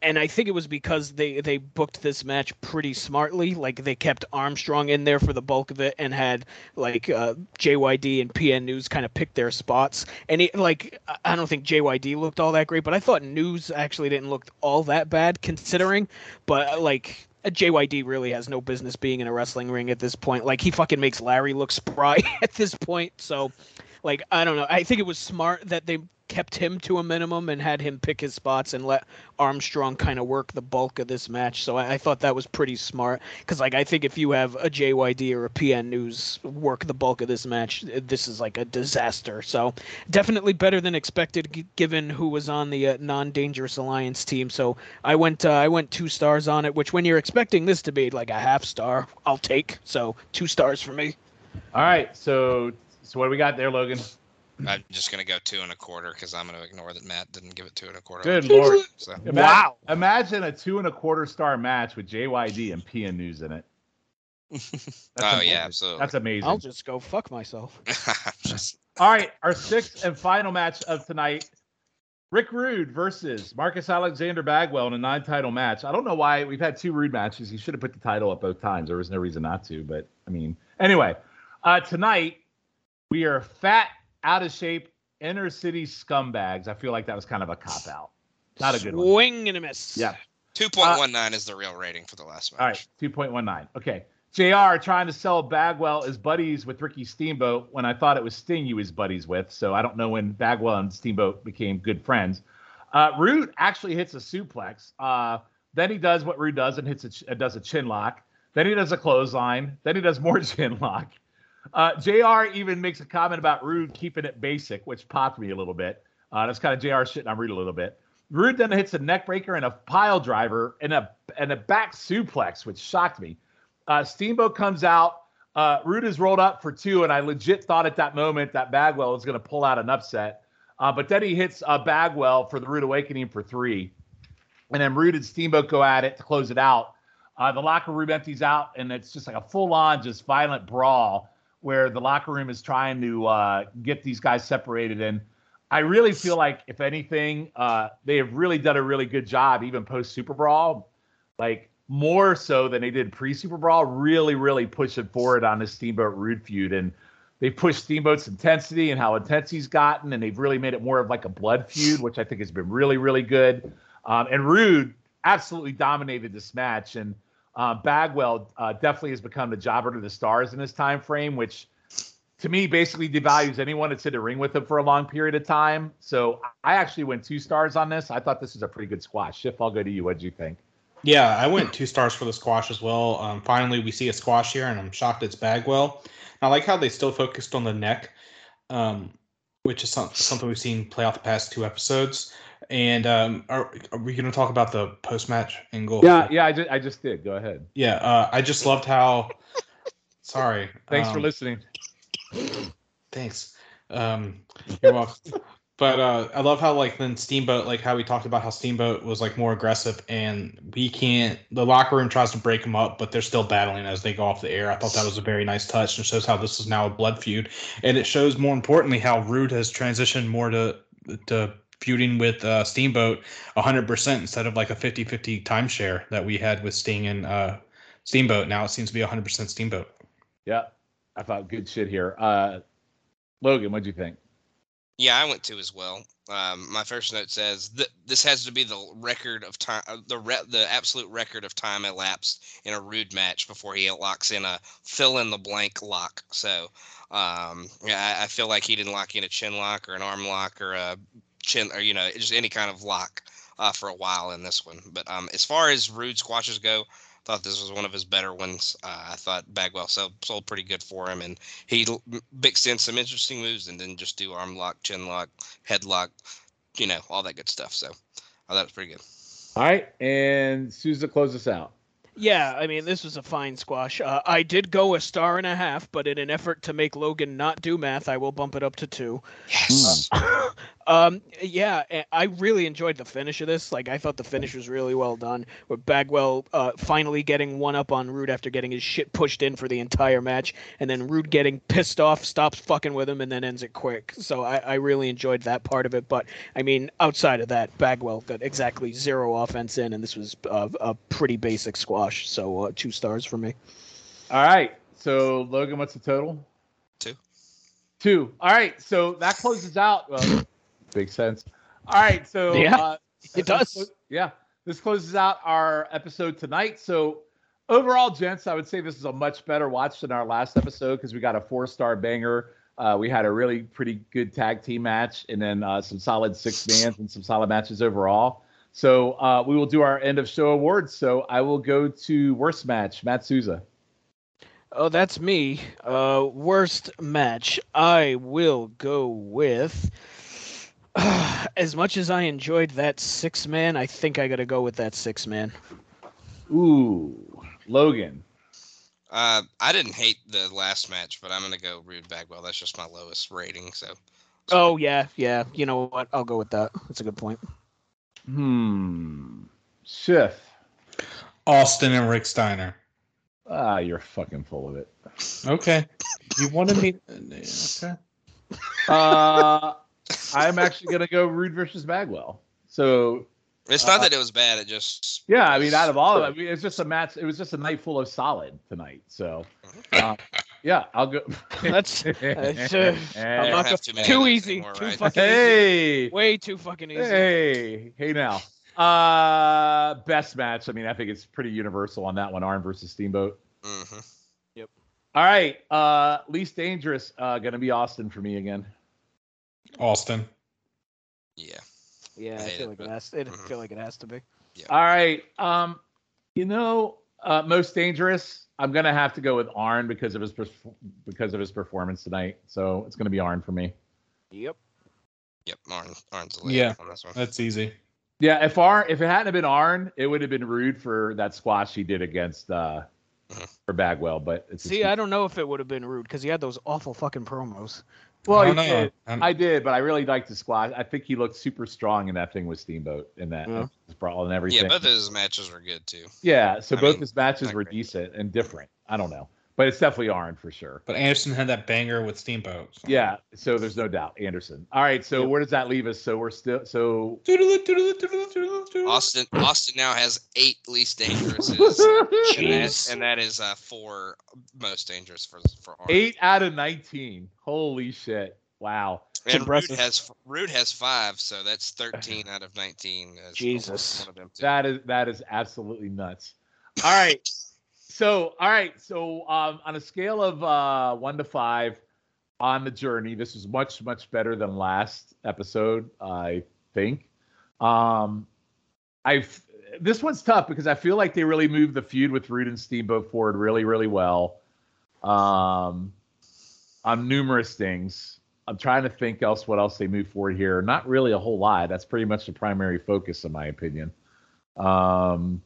And I think it was because they they booked this match pretty smartly. Like they kept Armstrong in there for the bulk of it and had like uh, JYD and PN News kind of pick their spots. And it, like I- don't think JYD looked all that great, but I thought News actually didn't look all that bad considering. But like JYD really has no business being in a wrestling ring at this point. Like he fucking makes Larry look spry at this point. So, like I don't know. I think it was smart that they kept him to a minimum and had him pick his spots and let Armstrong kind of work the bulk of this match. So I, I thought that was pretty smart because like I think if you have a JYD or a PN News work the bulk of this match, this is like a disaster. So definitely better than expected g- given who was on the uh, non-dangerous alliance team. So I went uh, I went two stars on it, which when you're expecting this to be like a half star, I'll take. So two stars for me. All right, so so what do we got there, Logan? I'm just gonna go two and a quarter because I'm gonna ignore that Matt didn't give it two and a quarter. Good lord! So Ima- Wow. Imagine a two and a quarter star match with JYD and PN News in it. That's oh amazing. yeah, absolutely. That's amazing. I'll just go fuck myself. just All right, our sixth and final match of tonight: Rick Rude versus Marcus Alexander Bagwell in a nine-title match. I don't know why we've had two Rude matches. You should have put the title up both times. There was no reason not to, but I mean, anyway, uh, tonight we are fat, out of shape, inner city scumbags. I feel like that was kind of a cop out. Not a good one. Swing and a miss. Yeah. two point one nine is the real rating for the last match. All right, 2.19. Okay. JR trying to sell Bagwell as buddies with Ricky Steamboat when I thought it was Sting he was buddies with. So I don't know when Bagwell and Steamboat became good friends. Uh, Rude actually hits a suplex. Uh, then he does what Rude does and hits a ch- uh, does a chin lock. Then he does a clothesline. Then he does more chin lock. Uh, JR even makes a comment about Rude keeping it basic, which popped me a little bit. Uh, that's kind of JR shit on Rude a little bit. Rude then hits a neck breaker and a pile driver and a and a back suplex, which shocked me. Uh, Steamboat comes out. Uh, Rude is rolled up for two, and I legit thought at that moment that Bagwell was going to pull out an upset. Uh, but then he hits uh, Bagwell for the Rude Awakening for three. And then Rude and Steamboat go at it to close it out. Uh, the locker room empties out, and it's just like a full on, just violent brawl where the locker room is trying to uh, get these guys separated. And I really feel like, if anything, uh, they have really done a really good job, even post Super Brawl. Like, more so than they did pre Super Brawl, really, really pushing forward on this Steamboat Rude feud. And they pushed Steamboat's intensity and how intense he's gotten, and they've really made it more of like a blood feud, which I think has been really, really good. Um, and Rude absolutely dominated this match, and uh, Bagwell uh, definitely has become the jobber to the stars in this time frame, which to me basically devalues anyone that's in the ring with him for a long period of time. So I actually went two stars on this. I thought this was a pretty good squash. Schiff, I'll go to you. What do you think? Yeah, I went two stars for the squash as well. Um, finally, we see a squash here, and I'm shocked it's Bagwell. I like how they still focused on the neck, um, which is some, something we've seen play out the past two episodes. And um, are, are we going to talk about the post match angle? Yeah, yeah, I just, I just did. Go ahead. Yeah, uh, I just loved how. Sorry. Thanks for um, listening. Thanks. Um, you're welcome. But uh, I love how like then Steamboat, like how we talked about how Steamboat was like more aggressive, and we can't. The locker room tries to break them up, but they're still battling as they go off the air. I thought that was a very nice touch, and shows how this is now a blood feud, and it shows more importantly how Rude has transitioned more to to feuding with uh, Steamboat 100% instead of like a 50-50 timeshare that we had with Sting and uh, Steamboat. Now it seems to be 100% Steamboat. Yeah, I thought good shit here. Uh, Logan, what'd you think? Yeah, I went to as well. Um, my first note says th- this has to be the record of time, uh, the re- the absolute record of time elapsed in a rude match before he locks in a fill in the blank lock. So, um, yeah, I, I feel like he didn't lock in a chin lock or an arm lock or a chin or you know just any kind of lock uh, for a while in this one. But um, as far as rude squashes go, thought this was one of his better ones. Uh, I thought Bagwell sold, sold pretty good for him, and he mixed in some interesting moves and didn't just do arm lock, chin lock, headlock, you know, all that good stuff. So I thought it was pretty good. All right, and Souza close us out. Yeah, I mean, this was a fine squash. Uh, I did go a star and a half, but in an effort to make Logan not do math, I will bump it up to two. Yes. um, yeah, I really enjoyed the finish of this. Like, I thought the finish was really well done. With Bagwell uh, finally getting one up on Rude after getting his shit pushed in for the entire match, and then Rude getting pissed off, stops fucking with him, and then ends it quick. So I, I really enjoyed that part of it. But I mean, outside of that, Bagwell got exactly zero offense in, and this was a, a pretty basic squash. So uh, two stars for me. All right, so Logan, what's the total? Two. Two. All right, so that closes out. Well, makes sense. All right, so Yeah, uh, it this does. clo- yeah, this closes out our episode tonight. So overall, gents, I would say this is a much better watch than our last episode because we got a four star banger. Uh, we had a really pretty good tag team match, and then uh, some solid six mans and some solid matches overall. So uh, we will do our end of show awards. So I will go to worst match, Matt Souza. Oh, that's me. Uh, worst match. I will go with. as much as I enjoyed that six man, I think I got to go with that six man. Ooh, Logan. Uh, I didn't hate the last match, but I'm gonna go Rude Bagwell. That's just my lowest rating. So. Oh yeah, yeah. You know what? I'll go with that. That's a good point. Hmm. Schiff. Austin and Rick Steiner. Ah, you're fucking full of it. Okay. You wanted me. Okay. Uh, I'm actually gonna go Rude versus Bagwell. So It's not Uh, that it was bad. It just. yeah, I mean, out of all of it, I mean, it's just a match. It was just a night full of solid tonight. So uh, yeah, I'll go. That's- that's, uh, I'm not don't too too easy. anymore, Too right? fucking easy. hey, Way too fucking easy. hey, hey now. Uh, best match. I mean, I think it's pretty universal on that one. Arn versus Steamboat. hmm Yep. All right. Uh, least dangerous. Uh, gonna be Austin for me again. Austin. Yeah. Yeah, I I feel it, like but- it has. It Mhm. feel like it has to be. Yeah. All right. Um, you know, uh, most dangerous. I'm gonna have to go with Arn because of his because of his performance tonight. So it's gonna be Arn for me. Yep. Yep. Arn, Arn's the lead Yeah. on this one. That's easy. Yeah, if Arn if it hadn't have been Arn, it would have been rude for that squash he did against uh Mhm. for Bagwell. But it's See, I don't know if it would have been rude because he had those awful fucking promos. Well, I he know. did. I'm- did, but I really liked the squash. I think he looked super strong in that thing with Steamboat in that Yeah. brawl and everything. Yeah, both of his matches were good too. Yeah, so I both mean, his matches were great. decent and different. I don't know, but it's definitely Arn for sure. But Anderson had that banger with Steamboat. so- Yeah, so there's no doubt Anderson. All right, so Yep. where does that leave us? So we're still so. Austin Austin now has eight least dangerous, and that, Jeez. and that is uh, four most dangerous for for Arn. eight out of nineteen. Holy shit! Wow. and Rude impressive. has Rude has five, so that's thirteen out of nineteen. as Jesus. one of them. That is that is absolutely nuts. All right. so all right. So um, on a scale of uh, one to five on the journey, this is much much better than last episode. I think. Um, I've this one's tough because I feel like they really moved the feud with Rude and Steamboat forward really really well. Um, on numerous things. I'm trying to think else what else they move forward here. Not really a whole lot. That's pretty much the primary focus, in my opinion. Um,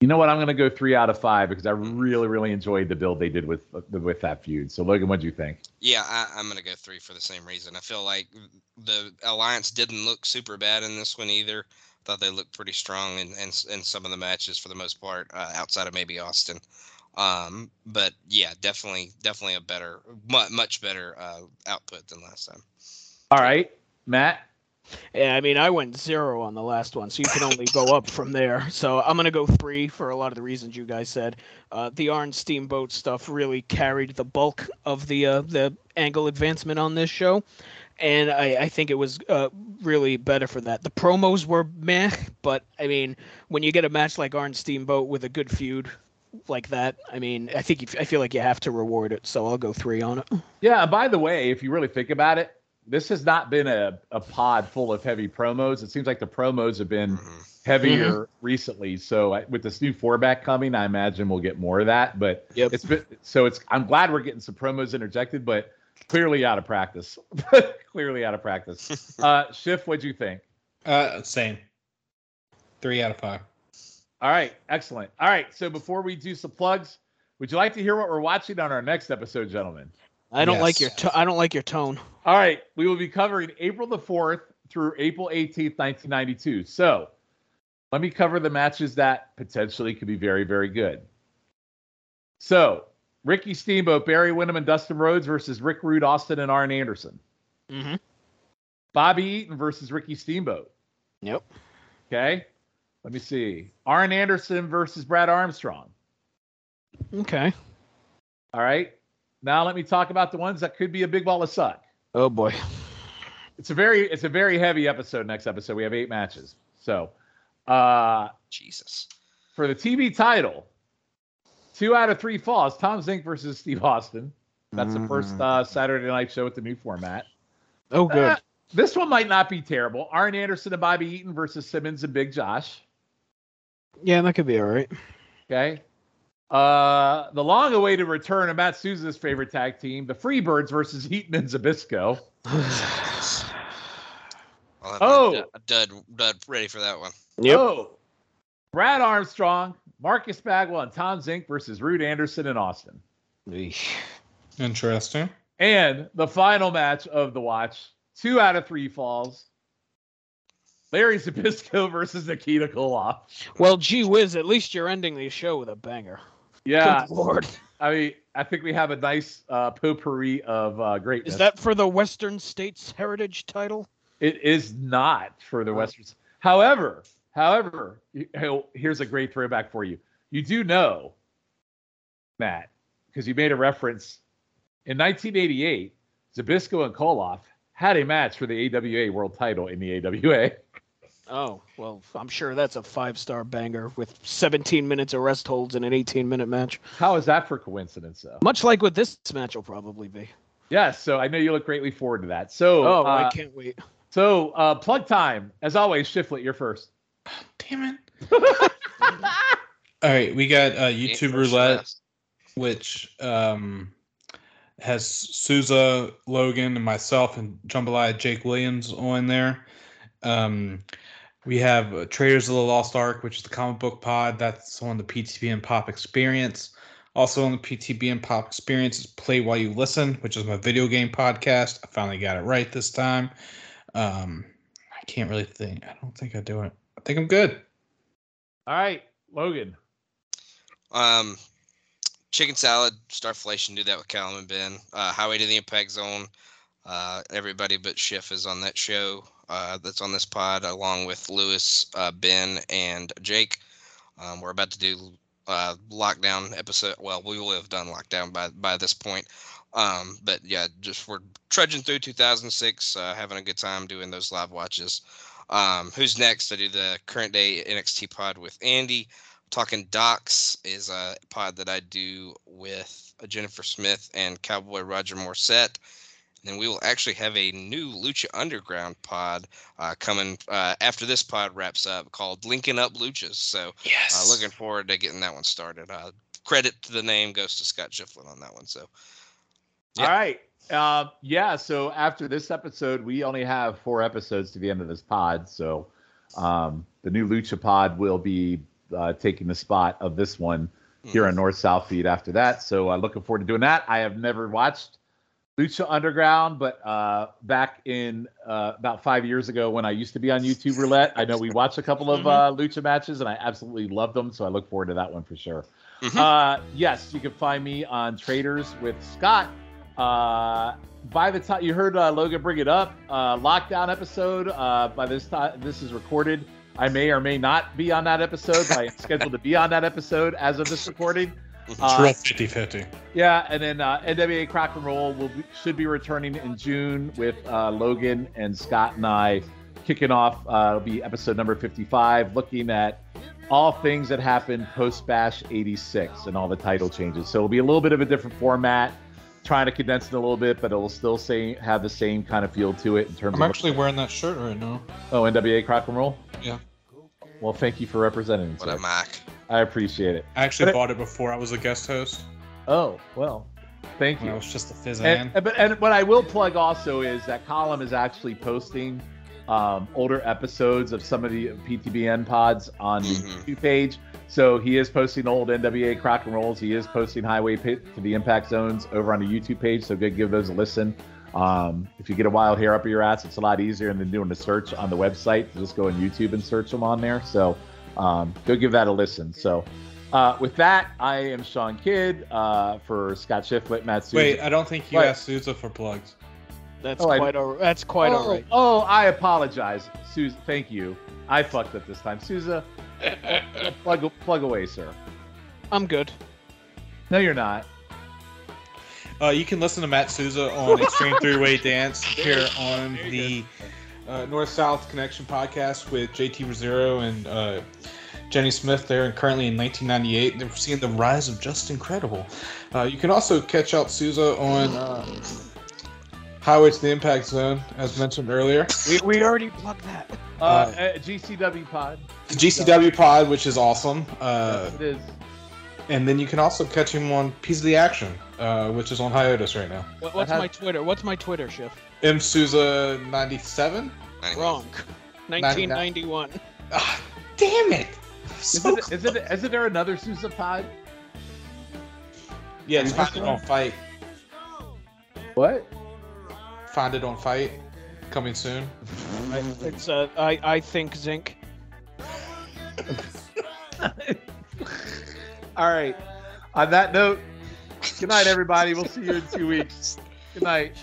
you know what? I'm going to go three out of five because I really, really enjoyed the build they did with with that feud. So, Logan, what do you think? Yeah, I, I'm gonna go three for the same reason. I feel like the alliance didn't look super bad in this one either. Thought they looked pretty strong in in, in some of the matches for the most part, uh, outside of maybe Austin. Um, but yeah, definitely, definitely a better, much, much better uh, output than last time. All right, Matt. Yeah, I mean, I went zero on the last one, so you can only go up from there. So I'm gonna go three for a lot of the reasons you guys said. Uh, the Arn Steamboat stuff really carried the bulk of the uh, the angle advancement on this show, and I, I think it was uh, really better for that. The promos were meh, but I mean, when you get a match like Arn Steamboat with a good feud like that, I mean, I think you, I feel like you have to reward it. So I'll go three on it. Yeah. By the way, if you really think about it, this has not been a, a pod full of heavy promos. It seems like the promos have been Mhm. heavier recently. So I, with this new four back coming, I imagine we'll get more of that. But Yep. it's been so it's. I'm glad we're getting some promos interjected, but clearly out of practice. clearly out of practice. Uh, Schiff, what'd you think? Uh, same. Three out of five. All right, excellent. All right, so before we do some plugs, would you like to hear what we're watching on our next episode, gentlemen? I don't like your to- I don't like your tone. All right, we will be covering April the 4th through April 18th, 1992. So let me cover the matches that potentially could be very, very good. So Ricky Steamboat, Barry Windham, and Dustin Rhodes versus Rick Rude, Austin, and Arn Anderson. Mm-hmm. Bobby Eaton versus Ricky Steamboat. Yep. Okay. Let me see. Arn Anderson versus Brad Armstrong. Okay. All right. Now let me talk about the ones that could be a big ball of suck. Oh boy. It's a very it's a very heavy episode next episode. We have eight matches. So uh Jesus. for the TV title, two out of three falls. Tom Zenk versus Steve Austin. That's the first Mhm. uh, Saturday night show with the new format. Oh, good. Uh, this one might not be terrible. Arn Anderson and Bobby Eaton versus Simmons and Big Josh. yeah, that could be all right. Okay. Uh, the long-awaited return of Matt Souza's favorite tag team, the Freebirds versus Eaton and Zbyszko. I'll Oh. dud dud ready for that one. Yep. Oh, Brad Armstrong, Marcus Bagwell, and Tom Zenk versus Rude Anderson and Austin. Eesh. Interesting. And the final match of the watch, two out of three falls. Larry Zbyszko versus Nikita Koloff. Well, gee whiz, at least you're ending the show with a banger. Yeah, Good lord. I mean, I think we have a nice uh, potpourri of uh, greatness. Is that for the Western States Heritage title? It is not for the Oh. Westerns. However, however, here's a great throwback for you. You do know, Matt, because you made a reference. In 1988, Zbyszko and Koloff had a match for the AWA World Title in the AWA. Oh, well, I'm sure that's a five star banger with 17 minutes of rest holds in an 18 minute match. How is that for coincidence, though? Much like what this match will probably be. Yes, so I know you look greatly forward to that. So, Oh, uh, I can't wait. so uh, plug time. As always, Shiflet, you're first. Damn it. All right, we got uh, YouTube first Roulette, last. which um, has Souza, Logan, and myself, and Jambalaya Jake Williams on there. Um, we have uh, Traders of the Lost Ark, which is the comic book pod. That's on the PTBN Pop Experience. Also on the PTBN Pop Experience is Play While You Listen, which is my video game podcast. I finally got it right this time. Um, I can't really think. I don't think I do it. I think I'm good. All right, Logan. Um, chicken salad, Starflation, do that with Callum and Ben. Uh, Highway to the Impact Zone. Uh, everybody but Schiff is on that show. Uh, that's on this pod, along with Lewis, uh, Ben, and Jake. Um, we're about to do uh, lockdown episode. Well, we will have done lockdown by by this point. Um, but yeah, just we're trudging through 2006, uh, having a good time doing those live watches. Um, who's next? I do the current day NXT pod with Andy. Talking Docs is a pod that I do with Jennifer Smith and Cowboy Roger Morissette. And then we will actually have a new Lucha Underground pod uh, coming uh, after this pod wraps up called Linking Up Luchas. So Yes. uh, looking forward to getting that one started. Uh, credit to the name goes to Scott Shiflin on that one. So Yeah. All right. Um, yeah. So after this episode, we only have four episodes to the end of this pod. So um, the new Lucha pod will be uh, taking the spot of this one here on North South Feed after that. So uh, looking forward to doing that. I have never watched Lucha Underground, but uh, back in uh, about five years ago when I used to be on YouTube Roulette, I know we watched a couple of uh, Lucha matches and I absolutely loved them. So I look forward to that one for sure. Mhm. Uh, yes, you can find me on Traders with Scott. Uh, by the time you heard uh, Logan bring it up, uh, lockdown episode. Uh, by this time this is recorded, I may or may not be on that episode. but I am scheduled to be on that episode as of this recording. It's Uh, real 50 50. yeah, and then uh, NWA Crack and Roll will be, should be returning in June with uh, Logan and Scott and I kicking off. Uh, it'll be episode number 55, looking at all things that happened post Bash 86 and all the title changes. So it'll be a little bit of a different format, trying to condense it a little bit, but it will still say have the same kind of feel to it in terms I'm of actually wearing that shirt right now. oh NWA Crack and Roll. Yeah. Well, thank you for representing. what sir. a Mac. I appreciate it. I actually But bought it before I was a guest host. Oh well, thank you. I you. was just a fizz And, and- but and what I will plug also is that Callum is actually posting um, older episodes of some of the PTBN pods on the Mhm. YouTube page. So he is posting old NWA crack and rolls. He is posting Highway Pit to the Impact Zones over on the YouTube page. So go give those a listen. Um, if you get a wild hair up your ass, it's a lot easier than doing a search on the website. Just go on YouTube and search them on there. So um, go give that a listen. So uh, with that, I am Sean Kidd uh, for Scott Shiflett, Matt Souza. Wait, I don't think you What? asked Souza for plugs. That's Oh, I- quite all. That's quite oh, all right. Oh, I apologize, Susan. Thank you. I fucked up this time, Souza. plug plug away, sir. I'm good. No, you're not. Uh, you can listen to Matt Souza on Extreme Three Way Dance here on the uh, North South Connection podcast with JT Rosero and uh, Jenny Smith there, and currently in 1998, they're seeing the rise of Justin Credible. Uh, you can also catch out Souza on Highway to the Impact Zone, as mentioned earlier. We, we already plugged that. Uh, uh, GCW Pod. The GCW Pod, which is awesome. Uh, Yes, it is. and then you can also catch him on Piece of the Action, uh, which is on hiatus right now. What, what's has- my Twitter? What's my Twitter, Schiff? M Souza 97. Wrong. 1991. Ah, damn it! Is So it, is it? Isn't there another Souza Pod? yeah, it's find it on Fight. What? Find it on Fight. Coming soon. It's uh, I I think Zinc. All right. On that note, good night, everybody. We'll see you in two weeks. Good night.